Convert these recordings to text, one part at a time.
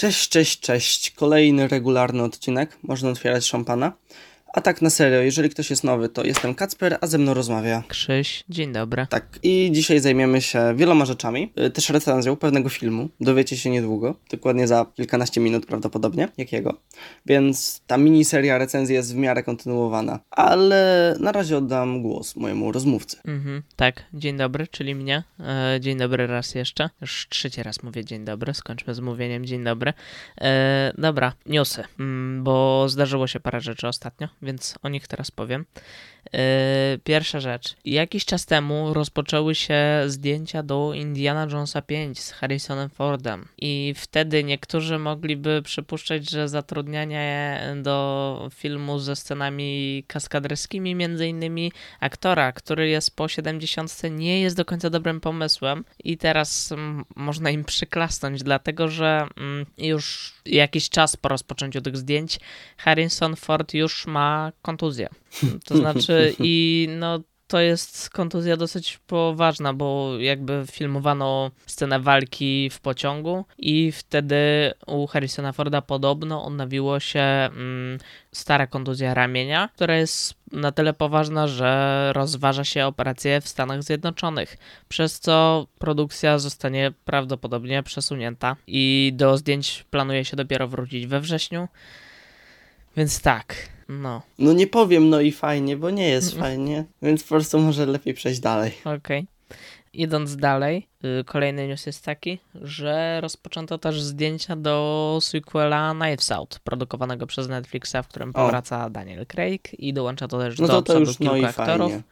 Cześć, cześć, cześć. Kolejny regularny odcinek. Można otwierać szampana. A tak na serio, jeżeli ktoś jest nowy, to jestem Kacper, a ze mną rozmawia. Krzyś, dzień dobry. Tak, i dzisiaj zajmiemy się wieloma rzeczami. Y, Też recenzją pewnego filmu. Dowiecie się niedługo, dokładnie za kilkanaście minut prawdopodobnie, jakiego. Więc ta miniseria recenzji jest w miarę kontynuowana. Ale na razie oddam głos mojemu rozmówcy. Mhm, tak, dzień dobry, czyli mnie. E, dzień dobry raz jeszcze. Już trzeci raz mówię dzień dobry, skończmy z mówieniem dzień dobry. E, dobra, newsy, mm, bo zdarzyło się parę rzeczy ostatnio, więc o nich teraz powiem. E, pierwsza rzecz. Jakiś czas temu rozpoczęły się zdjęcia do Indiana Jonesa 5 z Harrisonem Fordem i wtedy niektórzy mogliby przypuszczać, że zatrudnianie do filmu ze scenami kaskaderskimi, między innymi aktora, który jest po 70 nie jest do końca dobrym pomysłem i teraz mm, można im przyklasnąć, dlatego że mm, już jakiś czas po rozpoczęciu tych zdjęć Harrison Ford już ma kontuzję. To znaczy i no to jest kontuzja dosyć poważna, bo jakby filmowano scenę walki w pociągu i wtedy u Harrisona Forda podobno odnowiło się mm, stara kontuzja ramienia, która jest na tyle poważna, że rozważa się operację w Stanach Zjednoczonych, przez co produkcja zostanie prawdopodobnie przesunięta i do zdjęć planuje się dopiero wrócić we wrześniu. Więc tak, no. No nie powiem no i fajnie, bo nie jest fajnie, więc po prostu może lepiej przejść dalej. Okej. Idąc dalej, y, kolejny news jest taki, że rozpoczęto też zdjęcia do sequela Knives Out, produkowanego przez Netflixa, w którym powraca Daniel Craig i dołącza to też No do to to przodu już no kilku i aktorów. fajnie.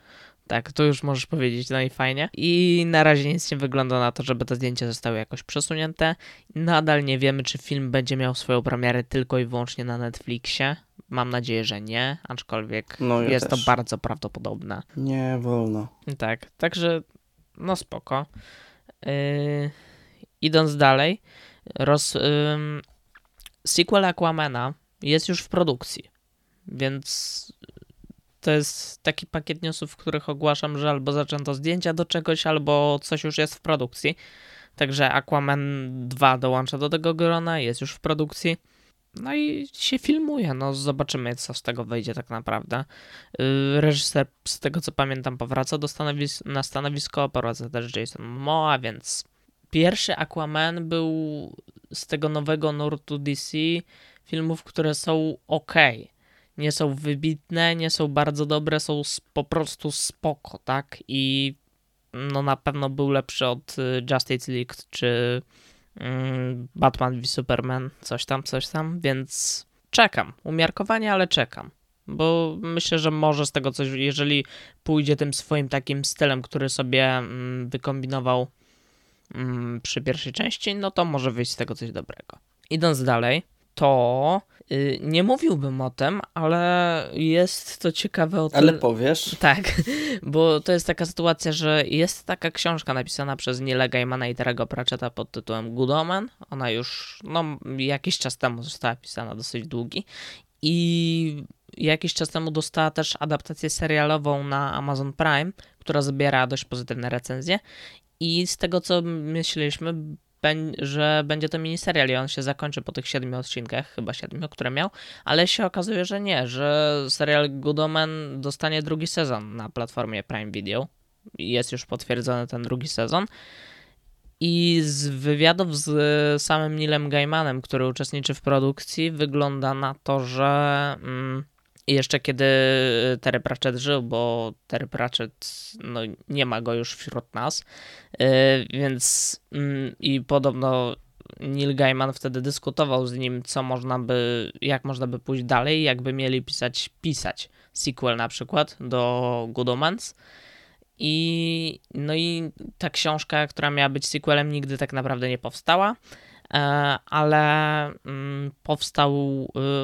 Tak, to już możesz powiedzieć, no i fajnie. I na razie nic nie wygląda na to, żeby te zdjęcia zostały jakoś przesunięte. Nadal nie wiemy, czy film będzie miał swoją premierę tylko i wyłącznie na Netflixie. Mam nadzieję, że nie, aczkolwiek No ja jest też. to bardzo prawdopodobne. Nie wolno. Tak, także no spoko. Yy, idąc dalej, roz, ym, sequel Aquamana jest już w produkcji, więc to jest taki pakiet newsów, w których ogłaszam, że albo zaczęto zdjęcia do czegoś, albo coś już jest w produkcji. Także Aquaman 2 dołącza do tego grona, jest już w produkcji. No i się filmuje, no zobaczymy co z tego wyjdzie tak naprawdę. Yy, Reżyser, z tego co pamiętam, powraca do stanowis- na stanowisko, powraca też Jason Momoa, więc pierwszy Aquaman był z tego nowego nurtu DC filmów, które są ok. Nie są wybitne, nie są bardzo dobre, są po prostu spoko, tak? I no na pewno był lepszy od y, Justice League czy mm, Batman v Superman, coś tam, coś tam, więc czekam. Umiarkowanie, ale czekam. Bo myślę, że może z tego coś, jeżeli pójdzie tym swoim takim stylem, który sobie mm, wykombinował mm, przy pierwszej części, no to może wyjść z tego coś dobrego. Idąc dalej, to y, nie mówiłbym o tym, ale jest to ciekawe o tyle... Ale powiesz? Tak, bo to jest taka sytuacja, że jest taka książka napisana przez Nila Gaimana i Terego Pratchetta pod tytułem Good Omen. Ona już no, jakiś czas temu została pisana, dosyć długi. I jakiś czas temu dostała też adaptację serialową na Amazon Prime, która zbiera dość pozytywne recenzje. I z tego co myśleliśmy, że będzie to miniserial i on się zakończy po tych siedmiu odcinkach, chyba siedmiu, które miał, ale się okazuje, że nie, że serial Good Omen dostanie drugi sezon na platformie Prime Video. Jest już potwierdzony ten drugi sezon. I z wywiadów z samym Nilem Gaimanem, który uczestniczy w produkcji, wygląda na to, że mm, jeszcze kiedy Terry Pratchett żył, bo Terry Pratchett no, nie ma go już wśród nas, yy, więc mm, i podobno Neil Gaiman wtedy dyskutował z nim, co można by, jak można by pójść dalej, jakby mieli pisać, pisać sequel na przykład do Good Omens. I, no i ta książka, która miała być sequelem, nigdy tak naprawdę nie powstała, ale mm, powstał,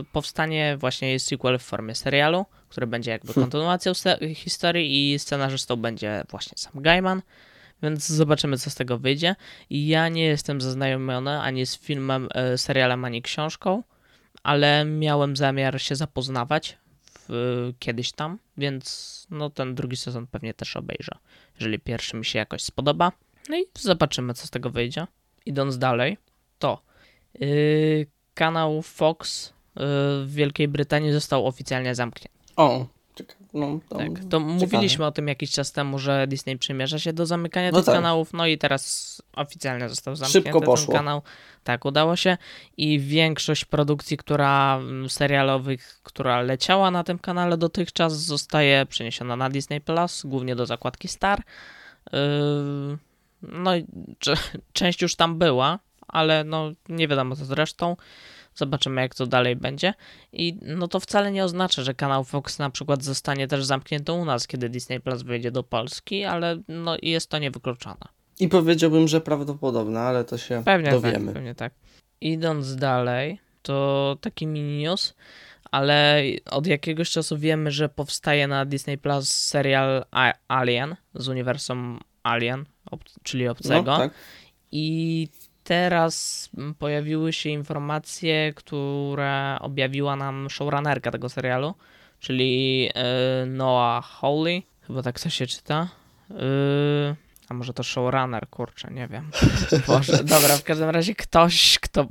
y, powstanie właśnie sequel w formie serialu, który będzie jakby kontynuacją se- historii i scenarzystą będzie właśnie sam Gaiman, więc zobaczymy, co z tego wyjdzie. Ja nie jestem zaznajomiony ani z filmem, e, serialem, ani książką, ale miałem zamiar się zapoznawać w, kiedyś tam, więc no ten drugi sezon pewnie też obejrzę, jeżeli pierwszy mi się jakoś spodoba. No i zobaczymy, co z tego wyjdzie. Idąc dalej, to Yy, kanał Fox yy, w Wielkiej Brytanii został oficjalnie zamknięty. O, no to... Tak, to mówiliśmy o tym jakiś czas temu, że Disney przymierza się do zamykania No tych tak. kanałów, no i teraz oficjalnie został zamknięty Szybko poszło. ten kanał. Tak, udało się i większość produkcji, która mm, serialowych, która leciała na tym kanale dotychczas, zostaje przeniesiona na Disney Plus, głównie do zakładki Star. Yy, no część już tam była, ale no nie wiadomo co z resztą. Zobaczymy, jak to dalej będzie. I no to wcale nie oznacza, że kanał Fox na przykład zostanie też zamknięty u nas, kiedy Disney Plus wyjdzie do Polski, ale no jest to niewykluczone. I powiedziałbym, że prawdopodobne, ale to się Pewnie dowiemy. tak, pewnie tak. Idąc dalej, to taki mini news, ale od jakiegoś czasu wiemy, że powstaje na Disney Plus serial Alien z uniwersum Alien, czyli obcego. No, tak. I teraz mm, pojawiły się informacje, które objawiła nam showrunnerka tego serialu, czyli y, Noah Hawley, chyba tak to się czyta. Y, a może to showrunner, kurczę, nie wiem. Boże, dobra, w każdym razie ktoś, kto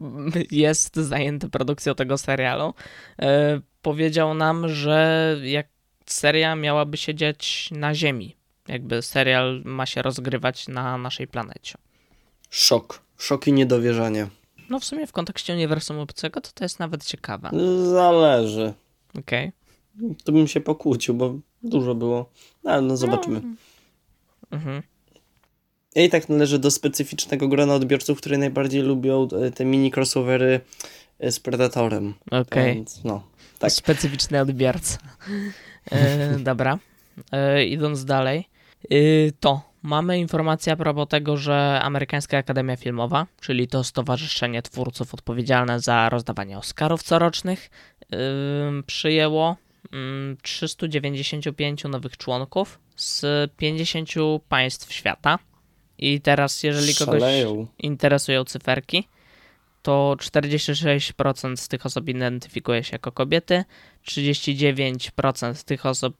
jest zajęty produkcją tego serialu, y, powiedział nam, że jak seria miałaby się dziać na Ziemi. Jakby serial ma się rozgrywać na naszej planecie. Szok. Szok i niedowierzanie. No w sumie w kontekście uniwersum obcego to to jest nawet ciekawe. Zależy. Okej. To bym się pokłócił, bo dużo było. No, ale no zobaczymy. Mhm. Ja i tak należę do specyficznego grona odbiorców, które najbardziej lubią e, te mini crossovery e, z Predatorem. Okej. Więc no. Tak. Specyficzny odbiorca. E, dobra. E, idąc dalej. E, to mamy informację a propos tego, że Amerykańska Akademia Filmowa, czyli to stowarzyszenie twórców odpowiedzialne za rozdawanie Oscarów corocznych, e, przyjęło mm, 395 nowych członków z 50 państw świata. I teraz, jeżeli kogoś Szaleją. interesują cyferki, to 46% z tych osób identyfikuje się jako kobiety, 39% tych osób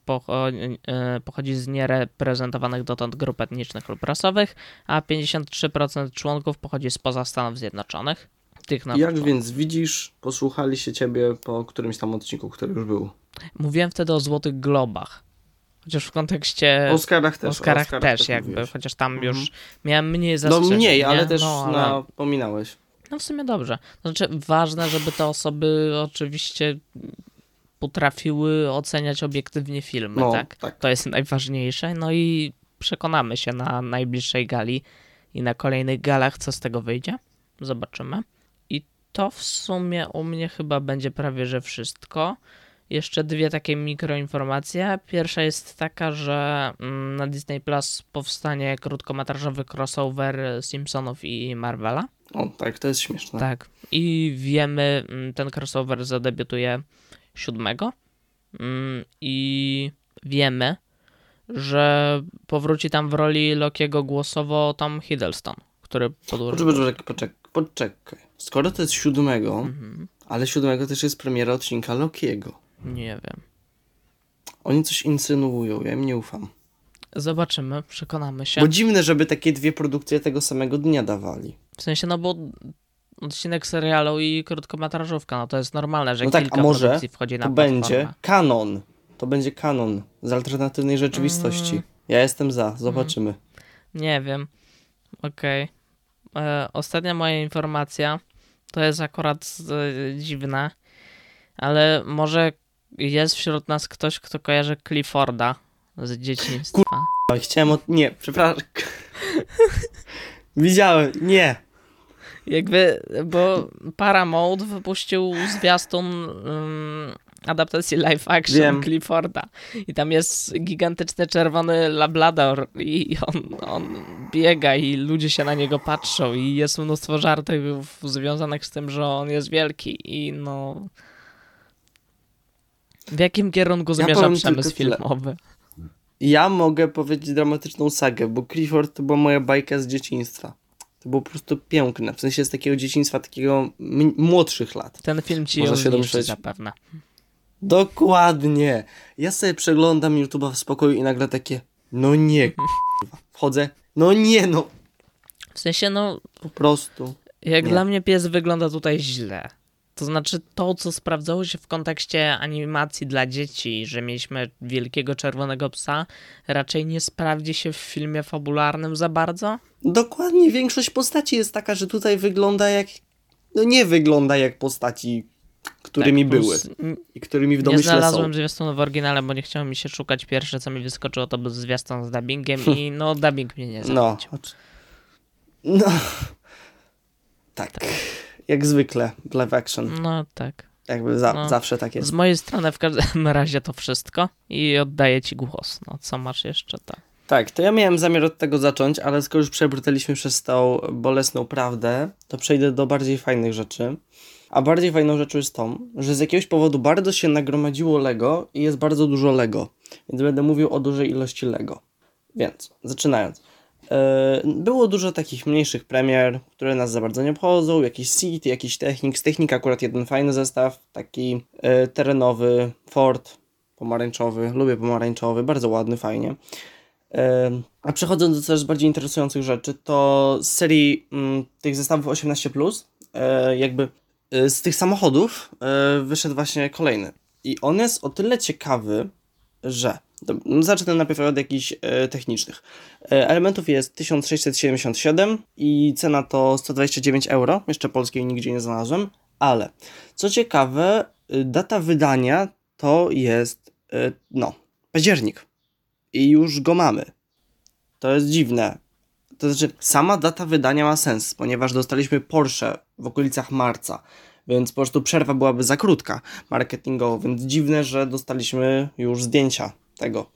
e, pochodzi z niereprezentowanych dotąd grup etnicznych lub rasowych, a 53% członków pochodzi spoza Stanów Zjednoczonych. Tych Jak więc widzisz, posłuchali się ciebie po którymś tam odcinku, który już był. Mówiłem wtedy o Złotych Globach. Chociaż w kontekście O Oscarach też. Oscarach, Oscarach też jakby, mówiłeś. chociaż tam Mhm. już miałem mniej No zastrzeżeń. mniej, nie? ale też no, ale... napominałeś. No w sumie dobrze. Znaczy ważne, żeby te osoby oczywiście potrafiły oceniać obiektywnie filmy, No, tak? tak. To jest najważniejsze. No i przekonamy się na najbliższej gali i na kolejnych galach, co z tego wyjdzie. Zobaczymy. I to w sumie u mnie chyba będzie prawie że wszystko. Jeszcze dwie takie mikroinformacje. Pierwsza jest taka, że mm, na Disney Plus powstanie krótkometrażowy crossover Simpsonów i Marvela. O, tak, to jest śmieszne. Tak. I wiemy, mm, ten crossover zadebiutuje 7. Mm, I wiemy, że powróci tam w roli Lokiego głosowo Tom Hiddleston, który podłożył. Poczekaj, poczekaj, poczekaj. Skoro to jest siódmego, Mhm. ale siódmego też jest premiera odcinka Lokiego. Nie wiem. Oni coś insynuują, ja im nie ufam. Zobaczymy, przekonamy się. Bo dziwne, żeby takie dwie produkcje tego samego dnia dawali. W sensie, no bo odcinek serialu i krótkometrażówka, no to jest normalne, że No tak, kilka a może wchodzi na To będzie platformę. kanon. To będzie kanon z alternatywnej rzeczywistości. Mm. Ja jestem za, zobaczymy. Nie wiem. Okej. E, Ostatnia moja informacja to jest akurat e, dziwne, ale może jest wśród nas ktoś, kto kojarzy Clifforda z dzieciństwa. Chciałem od... Nie, przepraszam. Widziałem, nie. Jakby, bo Paramount wypuścił zwiastun um, adaptacji live action Wiem. Clifforda i tam jest gigantyczny czerwony labrador i on, on biega i ludzie się na niego patrzą i jest mnóstwo żartów związanych z tym, że on jest wielki i no... W jakim kierunku zmierza powiem przemysł filmowy? Ja mogę powiedzieć dramatyczną sagę, bo Clifford to była moja bajka z dzieciństwa. To było po prostu piękne. W sensie z takiego dzieciństwa, takiego młodszych lat. Ten film ci Można ją się zapewne. Dokładnie. Ja sobie przeglądam YouTube'a w spokoju i nagle takie, no nie. Wchodzę, no nie, no W sensie, no, po prostu. Jak Nie. dla mnie pies wygląda tutaj źle. To znaczy to, co sprawdzało się w kontekście animacji dla dzieci, że mieliśmy wielkiego czerwonego psa, raczej nie sprawdzi się w filmie fabularnym za bardzo. Dokładnie, większość postaci jest taka, że tutaj wygląda jak. No nie wygląda jak postaci, którymi Tak, były i którymi w Nie domyśle są. znalazłem zwiastunu w oryginale, bo nie chciało mi się szukać. Pierwsze, co mi wyskoczyło, to był zwiastun z dubbingiem i no, dubbing mnie nie No. zachwycił. ocz- No. Tak. Jak zwykle w live action. No tak. Jakby za, No. zawsze tak jest. Z mojej strony w każdym razie to wszystko i oddaję ci głos. No, co masz jeszcze tam? Tak, to ja miałem zamiar od tego zacząć, ale skoro już przebrnęliśmy przez tą bolesną prawdę, to przejdę do bardziej fajnych rzeczy. A bardziej fajną rzeczą jest to, że z jakiegoś powodu bardzo się nagromadziło Lego i jest bardzo dużo Lego. Więc będę mówił o dużej ilości Lego. Więc, zaczynając. E, Było dużo takich mniejszych premier, które nas za bardzo nie obchodzą, jakiś seed, jakiś technik. Z technik akurat jeden fajny zestaw, taki e, terenowy, Ford, pomarańczowy, lubię pomarańczowy, bardzo ładny, fajnie. Em, A przechodząc do coraz bardziej interesujących rzeczy, to z serii mm, tych zestawów 18, e, jakby e, z tych samochodów e, wyszedł właśnie kolejny. I on jest o tyle ciekawy, że. No Zacznę najpierw od jakichś e, technicznych. E, elementów jest 1677 i cena to 129 euro. Jeszcze polskiej nigdzie nie znalazłem, ale co ciekawe, y, data wydania to jest e, no, październik i już go mamy. To jest dziwne. To znaczy, sama data wydania ma sens, ponieważ dostaliśmy Porsche w okolicach marca, więc po prostu przerwa byłaby za krótka marketingowo, więc dziwne, że dostaliśmy już zdjęcia tego.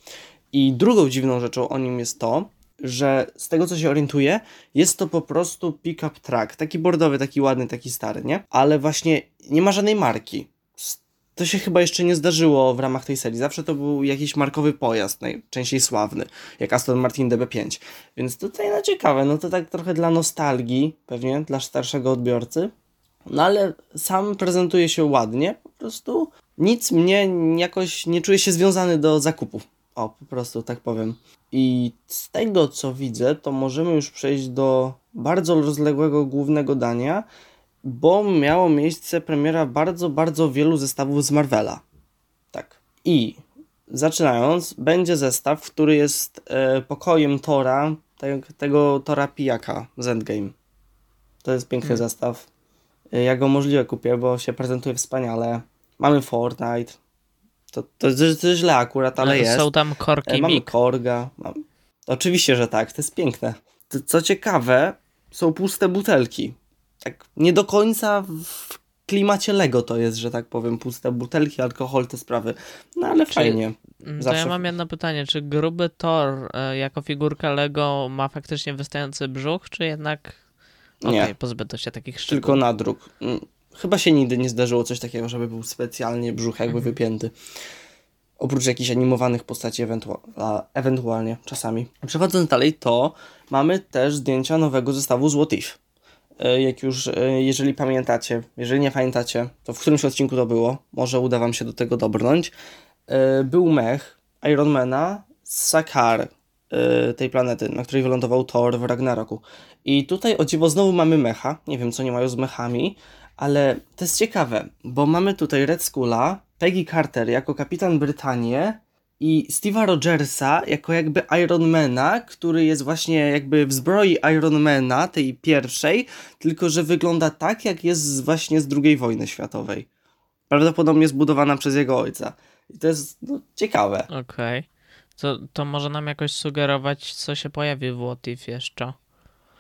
I drugą dziwną rzeczą o nim jest to, że z tego co się orientuję, jest to po prostu pick-up truck, taki bordowy, taki ładny, taki stary, nie? Ale właśnie nie ma żadnej marki. To się chyba jeszcze nie zdarzyło w ramach tej serii. Zawsze to był jakiś markowy pojazd, najczęściej sławny, jak Aston Martin DB5. Więc tutaj no ciekawe, no to tak trochę dla nostalgii, pewnie, dla starszego odbiorcy. No ale sam prezentuje się ładnie, po prostu nic mnie jakoś nie czuję się związany do zakupów. O, po prostu tak powiem. I z tego co widzę, to możemy już przejść do bardzo rozległego głównego dania, bo miało miejsce premiera bardzo, bardzo wielu zestawów z Marvela. Tak. I zaczynając, będzie zestaw, który jest e, pokojem Tora, te, tego Tora pijaka z Endgame. To jest piękny Mm. zestaw. E, Ja go możliwe kupię, bo się prezentuje wspaniale. Mamy Fortnite. To, to, to, źle akurat, ale jest. Są tam E, korki Mamy Mik. Korga. Oczywiście, że tak, to jest piękne. To, co ciekawe, są puste butelki. Tak nie do końca w klimacie Lego to jest, że tak powiem, puste butelki, alkohol, te sprawy. No ale Czy- fajnie. Mm, To zawsze- ja mam jedno pytanie. Czy gruby Thor e, jako figurka Lego ma faktycznie wystający brzuch, czy jednak Nie. okej, pozbyto się takich szczegółów? Tylko na druk. Mm, Chyba się nigdy nie zdarzyło coś takiego, żeby był specjalnie brzuch jakby Mhm. wypięty. Oprócz jakichś animowanych postaci ewentua- ewentualnie, czasami. Przechodząc dalej, to mamy też zdjęcia nowego zestawu z What If. E, Jak już, e, jeżeli pamiętacie, jeżeli nie pamiętacie, to w którymś odcinku to było, może uda wam się do tego dobrnąć. E, Był mech Ironmana z Sakar, tej planety, na której wylądował Thor w Ragnaroku. I tutaj o dziwo znowu mamy mecha. Nie wiem, co nie mają z mechami, ale to jest ciekawe, bo mamy tutaj Red Skulla, Peggy Carter jako kapitan Brytanię i Steve'a Rogersa jako jakby Ironmana, który jest właśnie jakby w zbroi Ironmana, tej pierwszej, tylko że wygląda tak, jak jest właśnie z II wojny światowej. Prawdopodobnie zbudowana przez jego ojca. I to jest no, ciekawe. Okej. To, to może nam jakoś sugerować, co się pojawi w What If jeszcze.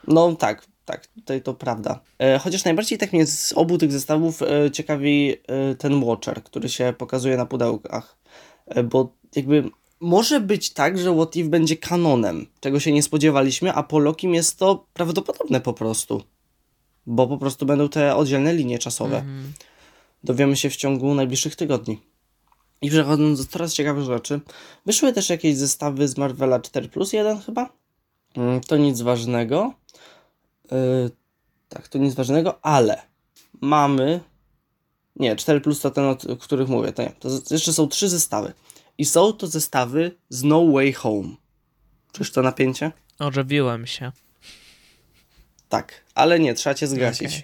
No tak, tak, tutaj to prawda. E, chociaż najbardziej tak mnie z obu tych zestawów e, ciekawi e, ten Watcher, który się pokazuje na pudełkach. Bo jakby może być tak, że What If będzie kanonem, czego się nie spodziewaliśmy, a po Lokim jest to prawdopodobne po prostu. Bo po prostu będą te oddzielne linie czasowe. Mhm. Dowiemy się w ciągu najbliższych tygodni. I przechodząc do coraz ciekawych rzeczy, wyszły też jakieś zestawy z Marvela 4 plus 1 chyba? Mm, To nic ważnego. Yy, tak, to nic ważnego, ale mamy. Nie, 4 plus to ten, o których mówię. To nie. To jeszcze są trzy zestawy. I są to zestawy z No Way Home. Czyż to napięcie? Ożywiłem się. Tak, ale nie, trzeba cię zgasić. Okej.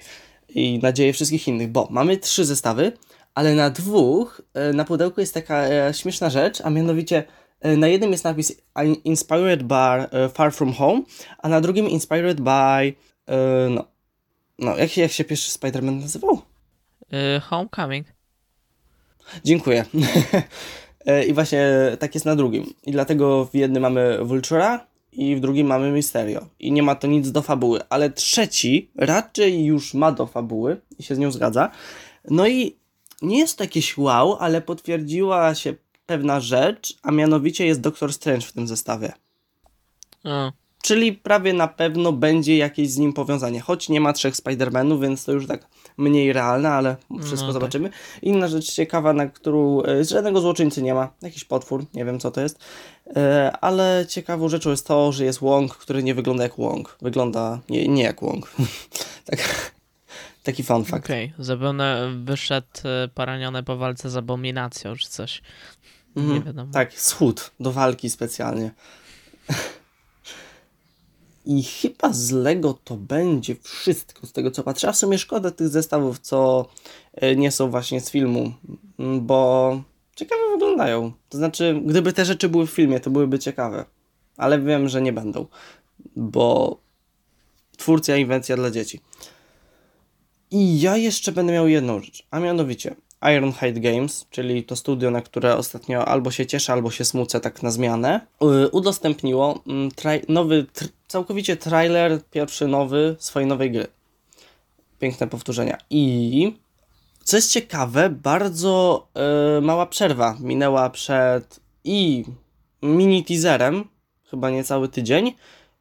I nadzieję wszystkich innych, bo mamy trzy zestawy, ale na dwóch e, na pudełku jest taka e, śmieszna rzecz, a mianowicie e, na jednym jest napis Inspired by e, Far From Home, a na drugim Inspired by e, no, no jak, się- jak się pierwszy Spider-Man nazywał? Y, Homecoming. Dziękuję. E, I właśnie tak jest na drugim. I dlatego w jednym mamy Vultura i w drugim mamy Mysterio. I nie ma to nic do fabuły. Ale trzeci raczej już ma do fabuły i się z nią zgadza. No i nie jest to jakieś wow, ale potwierdziła się pewna rzecz, a mianowicie jest Doctor Strange w tym zestawie. O, Czyli prawie na pewno będzie jakieś z nim powiązanie. Choć nie ma trzech Spider-Manów, więc to już tak mniej realne, ale wszystko No tak. zobaczymy. Inna rzecz ciekawa, na którą e, żadnego złoczyńcy nie ma. Jakiś potwór, nie wiem co to jest. E, ale ciekawą rzeczą jest to, że jest Wong, który nie wygląda jak Wong. Wygląda nie, nie jak Wong. tak, taki fun fact. Okej, zapewne wyszedł y, poraniony po walce z abominacją czy coś. Mhm. Nie wiadomo. Tak, schód do walki specjalnie. I chyba z Lego to będzie wszystko, z tego co patrzę. A w sumie szkoda tych zestawów, co e, nie są właśnie z filmu, m, bo ciekawe wyglądają. To znaczy, gdyby te rzeczy były w filmie, to byłyby ciekawe. Ale wiem, że nie będą, bo twórcja, inwencja dla dzieci. I ja jeszcze będę miał jedną rzecz, a mianowicie Ironhide Games, czyli to studio, na które ostatnio albo się cieszę, albo się smucę tak na zmianę, y, udostępniło mm, nowy, całkowicie trailer, pierwszy nowy swojej nowej gry. Piękne powtórzenia. I co jest ciekawe, bardzo y, mała przerwa minęła przed i mini teaserem, chyba niecały tydzień,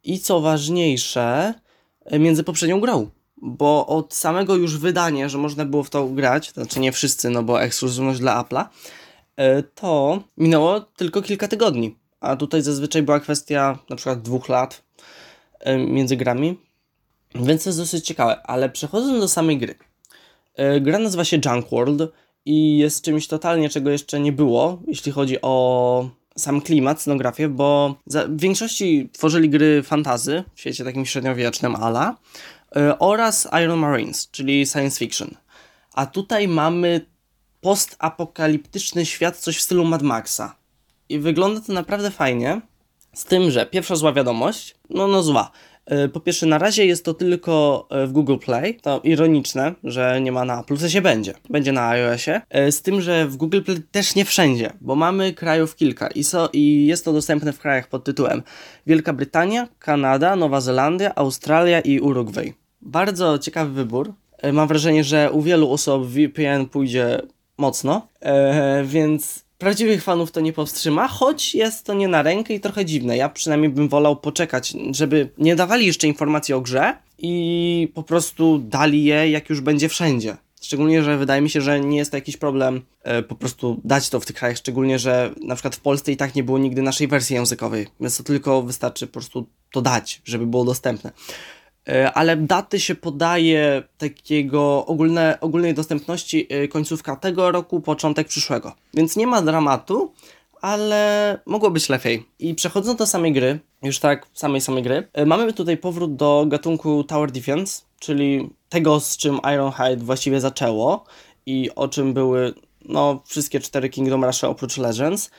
i co ważniejsze, między poprzednią grą. Bo od samego już wydania, że można było w to grać, znaczy nie wszyscy, no bo ekskluzywność dla Apple'a, y, to minęło tylko kilka tygodni. A tutaj zazwyczaj była kwestia na przykład dwóch lat y, między grami. Więc to jest dosyć ciekawe. Ale przechodząc do samej gry. Y, Gra nazywa się Junk World i jest czymś totalnie, czego jeszcze nie było, jeśli chodzi o sam klimat, scenografię, bo w większości tworzyli gry fantazy w świecie takim średniowiecznym ala oraz Iron Marines, czyli science fiction. A tutaj mamy postapokaliptyczny świat, coś w stylu Mad Maxa. I wygląda to naprawdę fajnie. Z tym, że pierwsza zła wiadomość, no, no zła. E, Po pierwsze, na razie jest to tylko e, w Google Play. To ironiczne, że nie ma na Apple. W sensie będzie. Będzie na iOSie. E, Z tym, że w Google Play też nie wszędzie, bo mamy krajów kilka i, so, i jest to dostępne w krajach pod tytułem Wielka Brytania, Kanada, Nowa Zelandia, Australia i Urugwaj. Bardzo ciekawy wybór. E, Mam wrażenie, że u wielu osób VPN pójdzie mocno, e, więc prawdziwych fanów to nie powstrzyma, choć jest to nie na rękę i trochę dziwne. Ja przynajmniej bym wolał poczekać, żeby nie dawali jeszcze informacji o grze i po prostu dali je, jak już będzie wszędzie. Szczególnie, że wydaje mi się, że nie jest to jakiś problem e, po prostu dać to w tych krajach, szczególnie, że na przykład w Polsce i tak nie było nigdy naszej wersji językowej, więc to tylko wystarczy po prostu to dać, żeby było dostępne. E, ale daty się podaje takiego ogólne, ogólnej dostępności e, końcówka tego roku, początek przyszłego. Więc nie ma dramatu, ale mogło być lepiej. I przechodząc do samej gry, już tak, samej samej gry, e, mamy tutaj powrót do gatunku Tower Defense, czyli tego, z czym Ironhide właściwie zaczęło i o czym były no, wszystkie cztery Kingdom Rush oprócz Legends.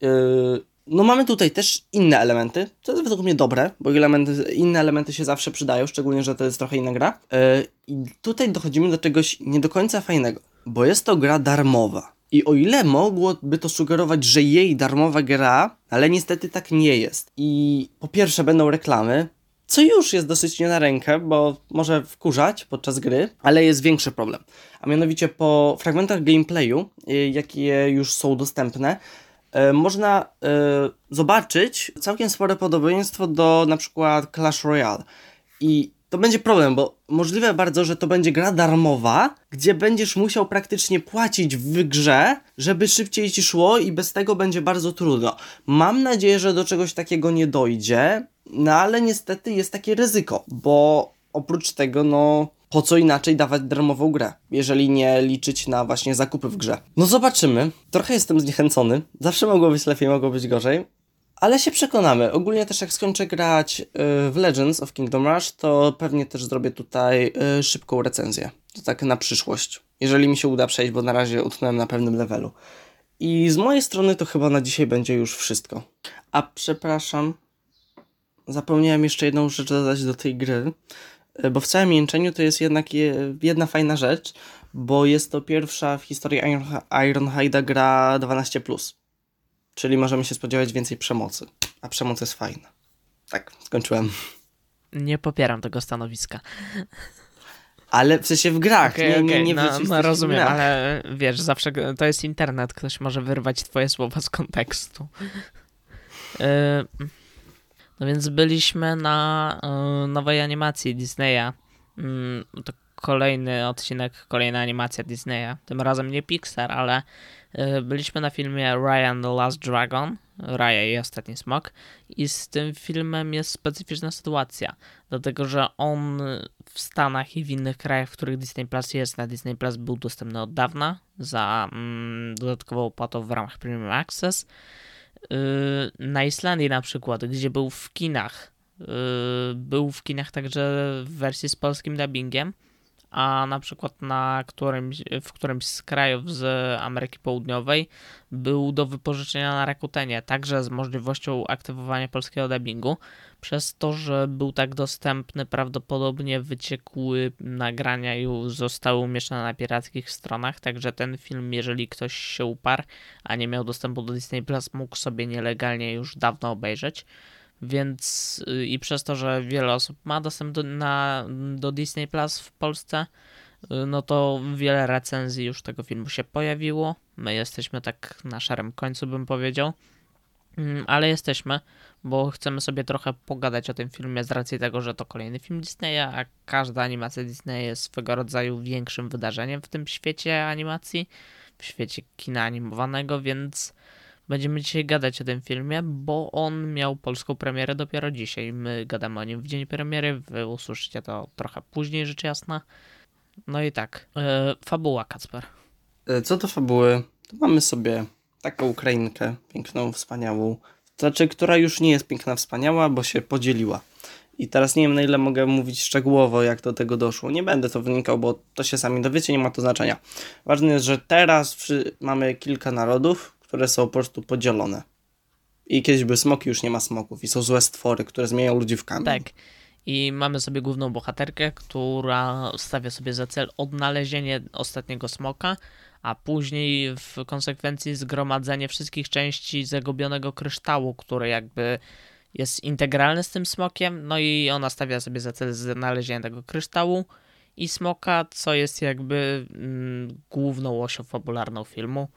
Yy, no mamy tutaj też inne elementy, co jest według mnie dobre, bo elementy, inne elementy się zawsze przydają, szczególnie, że to jest trochę inna gra. Yy, I tutaj dochodzimy do czegoś nie do końca fajnego, bo jest to gra darmowa. I o ile mogłoby to sugerować, że jej darmowa gra, ale niestety tak nie jest. I po pierwsze będą reklamy, co już jest dosyć nie na rękę, bo może wkurzać podczas gry, ale jest większy problem. A mianowicie po fragmentach gameplayu, y, jakie już są dostępne, można y, zobaczyć całkiem spore podobieństwo do na przykład Clash Royale. I to będzie problem, bo możliwe bardzo, że to będzie gra darmowa, gdzie będziesz musiał praktycznie płacić w grze, żeby szybciej ci szło i bez tego będzie bardzo trudno. Mam nadzieję, że do czegoś takiego nie dojdzie, no ale niestety jest takie ryzyko, bo oprócz tego, no po co inaczej dawać darmową grę, jeżeli nie liczyć na właśnie zakupy w grze. No zobaczymy. Trochę jestem zniechęcony. Zawsze mogło być lepiej, mogło być gorzej. Ale się przekonamy. Ogólnie też jak skończę grać y, w Legends of Kingdom Rush, to pewnie też zrobię tutaj y, szybką recenzję. To tak na przyszłość. Jeżeli mi się uda przejść, bo na razie utknąłem na pewnym levelu. I z mojej strony to chyba na dzisiaj będzie już wszystko. A przepraszam, zapomniałem jeszcze jedną rzecz dodać do tej gry, bo w całym jęczeniu to jest jednak je, jedna fajna rzecz, bo jest to pierwsza w historii Iron, Ironhide'a gra 12+. Czyli możemy się spodziewać więcej przemocy. A przemoc jest fajna. Tak, skończyłem. Nie popieram tego stanowiska. Ale w sensie w grach, Okej, nie, nie, okej, nie no, no rozumiem, grach. ale wiesz, zawsze to jest internet, ktoś może wyrwać twoje słowa z kontekstu. Yy, No więc byliśmy na yy, nowej animacji Disneya. Mm, To kolejny odcinek, kolejna animacja Disneya. Tym razem nie Pixar, ale yy, byliśmy na filmie Ryan the Last Dragon. Raya i Ostatni Smok. I z tym filmem jest specyficzna sytuacja, dlatego że on w Stanach i w innych krajach, w których Disney Plus jest, na Disney Plus był dostępny od dawna za mm, dodatkową opłatą w ramach Premium Access. Yy, na Islandii na przykład, gdzie był w kinach, yy, był w kinach także w wersji z polskim dubbingiem, a na przykład na którymś, w którymś z krajów z Ameryki Południowej był do wypożyczenia na Rakutenie, także z możliwością aktywowania polskiego dubbingu. Przez to, że był tak dostępny, prawdopodobnie wyciekły nagrania już zostały umieszczone na pirackich stronach, także ten film, jeżeli ktoś się uparł, a nie miał dostępu do Disney Plus, mógł sobie nielegalnie już dawno obejrzeć. Więc y, i przez to, że wiele osób ma dostęp do, na, do Disney Plus w Polsce, y, no to wiele recenzji już tego filmu się pojawiło. My jesteśmy tak na szarym końcu, bym powiedział. Mm, Ale jesteśmy, bo chcemy sobie trochę pogadać o tym filmie z racji tego, że to kolejny film Disneya, a każda animacja Disneya jest swego rodzaju większym wydarzeniem w tym świecie animacji, w świecie kina animowanego, więc będziemy dzisiaj gadać o tym filmie, bo on miał polską premierę dopiero dzisiaj. My gadamy o nim w dzień premiery, wy usłyszycie to trochę później, rzecz jasna. No i tak, e, fabuła Kacper. E, Co do fabuły, to mamy sobie taką Ukrainkę, piękną, wspaniałą. Znaczy, która już nie jest piękna, wspaniała, bo się podzieliła. I teraz nie wiem, na ile mogę mówić szczegółowo, jak do tego doszło. Nie będę to wynikał, bo to się sami dowiecie, nie ma to znaczenia. Ważne jest, że teraz mamy kilka narodów, które są po prostu podzielone. I kiedyś były smoki, już nie ma smoków. I są złe stwory, które zmieniają ludzi w kamień. Tak. I mamy sobie główną bohaterkę, która stawia sobie za cel odnalezienie ostatniego smoka, a później w konsekwencji zgromadzenie wszystkich części zagubionego kryształu, który jakby jest integralny z tym smokiem. No i ona stawia sobie za cel znalezienie tego kryształu i smoka, co jest jakby mm, główną osią fabularną filmu.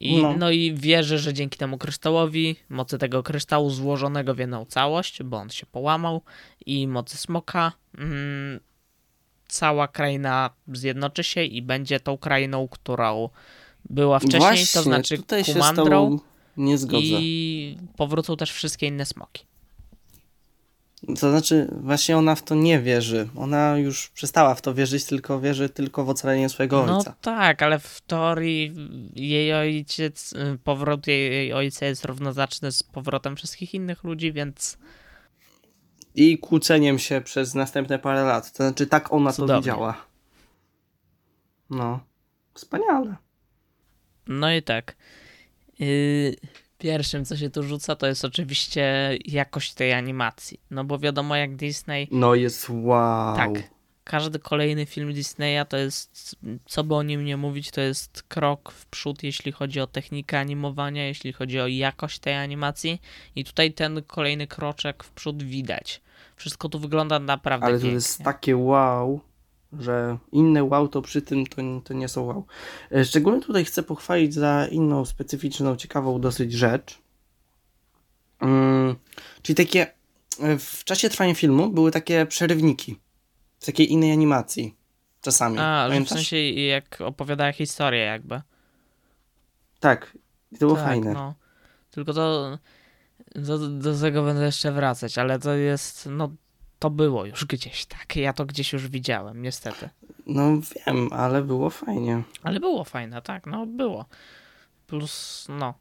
I, No. no. i wierzę, że dzięki temu kryształowi, mocy tego kryształu złożonego w jedną całość, bo on się połamał, i mocy smoka, mm, cała kraina zjednoczy się i będzie tą krainą, którą była wcześniej, Właśnie, to znaczy tutaj się z Kumandrą tobą nie zgodzę. i powrócą też wszystkie inne smoki. To znaczy, właśnie ona w to nie wierzy. Ona już przestała w to wierzyć, tylko wierzy tylko w ocalenie swojego No ojca. tak, ale w teorii jej ojciec, powrót jej, ojca jest równoznaczny z powrotem wszystkich innych ludzi, więc I kłóceniem się przez następne parę lat. To znaczy, tak ona to Cudownie. widziała. No, wspaniale. No i tak. Yy, pierwszym, co się tu rzuca, to jest oczywiście jakość tej animacji. No bo wiadomo, jak Disney. No jest wow. Tak. Każdy kolejny film Disneya to jest, co by o nim nie mówić, to jest krok w przód, jeśli chodzi o technikę animowania, jeśli chodzi o jakość tej animacji. I tutaj ten kolejny kroczek w przód widać. Wszystko tu wygląda naprawdę Ale to pięknie. jest takie wow, że inne wow to przy tym to, to nie są wow. E, Szczególnie tutaj chcę pochwalić za inną specyficzną, ciekawą dosyć rzecz. Mm, czyli takie e, w czasie trwania filmu były takie przerywniki w takiej innej animacji. Czasami. A, w sensie jak opowiadała historię jakby. Tak. To było tak, fajne. No. Tylko to do, do tego będę jeszcze wracać, ale to jest, no to było już gdzieś, tak. Ja to gdzieś już widziałem, niestety. No wiem, ale było fajnie. Ale było fajne, tak, no było. Plus, no.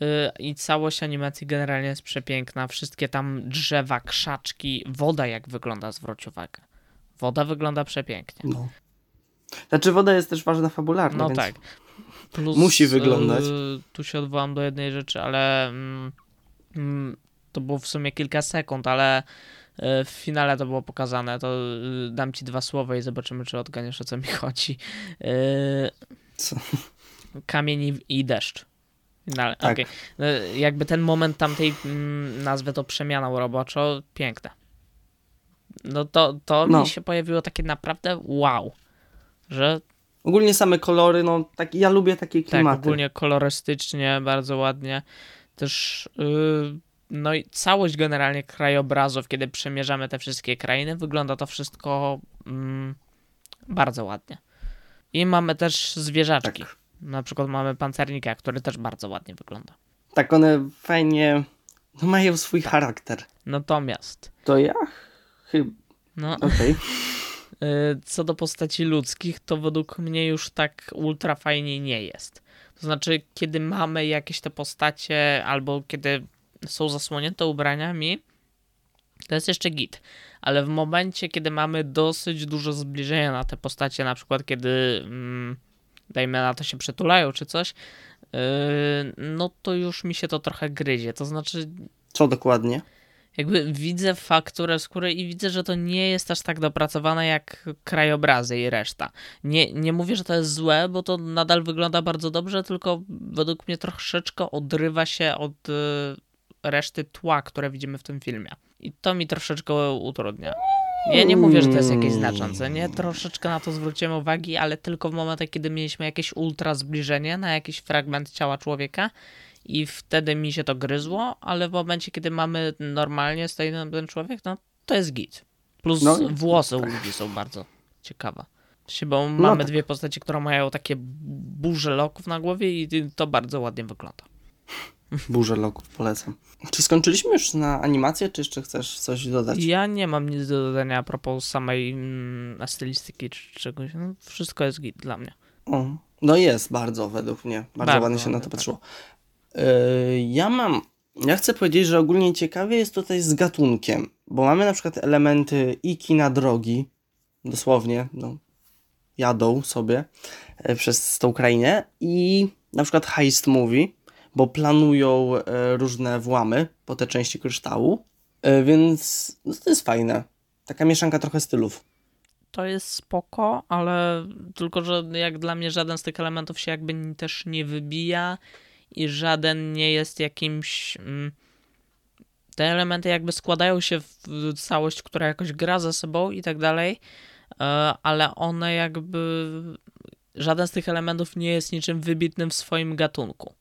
Yy, I całość animacji generalnie jest przepiękna. Wszystkie tam drzewa, krzaczki, woda jak wygląda, zwróć uwagę. Woda wygląda przepięknie. No. Znaczy woda jest też ważna fabularnie. No więc... tak. Plus, Musi wyglądać. yy, tu się odwołam do jednej rzeczy, ale mm, mm, to było w sumie kilka sekund, ale w finale to było pokazane. To yy, dam ci dwa słowa i zobaczymy, czy odganiesz o co mi chodzi. Yy, Co? Kamień i, deszcz. No, Tak. okej. Yy, Jakby ten moment tamtej, mm, nazwę to przemianą roboczo, piękne. No to, to No. mi się pojawiło takie naprawdę wow, że Ogólnie same kolory, no tak, ja lubię takie Tak, klimaty. ogólnie kolorystycznie, bardzo ładnie. Też, yy, no i całość generalnie krajobrazów, kiedy przemierzamy te wszystkie krainy, wygląda to wszystko mm, bardzo ładnie. I mamy też zwierzaczki. Tak. Na przykład mamy pancernika, który też bardzo ładnie wygląda. Tak, one fajnie no, mają swój Tak. charakter. Natomiast, To ja? Chyba. no, Okej. Y, Co do postaci ludzkich, to według mnie już tak ultra fajnie nie jest. To znaczy, kiedy mamy jakieś te postacie, albo kiedy są zasłonięte ubraniami, to jest jeszcze git. Ale w momencie, kiedy mamy dosyć dużo zbliżenia na te postacie, na przykład kiedy, mm, dajmy na to, się przytulają czy coś, yy, no to już mi się to trochę gryzie. To znaczy, Co dokładnie? jakby widzę fakturę skóry i widzę, że to nie jest aż tak dopracowane jak krajobrazy i reszta. Nie, nie mówię, że to jest złe, bo to nadal wygląda bardzo dobrze, tylko według mnie troszeczkę odrywa się od y, reszty tła, które widzimy w tym filmie. I to mi troszeczkę utrudnia. Ja nie mówię, że to jest jakieś znaczące, nie? Troszeczkę na to zwróciłem uwagi, ale tylko w momentach, kiedy mieliśmy jakieś ultra zbliżenie na jakiś fragment ciała człowieka i wtedy mi się to gryzło, ale w momencie, kiedy mamy normalnie stoi ten człowiek, no to jest git. Plus No, włosy u ludzi są bardzo ciekawe. Się, Bo mamy tak. dwie postacie, które mają takie burze loków na głowie i to bardzo ładnie wygląda. Burzę loków, polecam. Czy skończyliśmy już na animację, czy jeszcze chcesz coś dodać? Ja nie mam nic do dodania a propos samej mm, stylistyki czy czegoś. No, wszystko jest git dla mnie. O, no jest bardzo, według mnie. Bardzo, Bardzo ładnie się na to tak. patrzyło. Yy, ja mam... Ja chcę powiedzieć, że ogólnie ciekawie jest tutaj z gatunkiem, bo mamy na przykład elementy i kina drogi, dosłownie, no, jadą sobie e, przez tą krainę i na przykład heist movie, bo planują e, różne włamy po te części kryształu, e, więc no, to jest fajne. Taka mieszanka trochę stylów. To jest spoko, ale tylko, że jak dla mnie żaden z tych elementów się jakby też nie wybija i żaden nie jest jakimś. Mm, te elementy jakby składają się w całość, która jakoś gra ze sobą i tak dalej, e, ale one jakby. Żaden z tych elementów nie jest niczym wybitnym w swoim gatunku.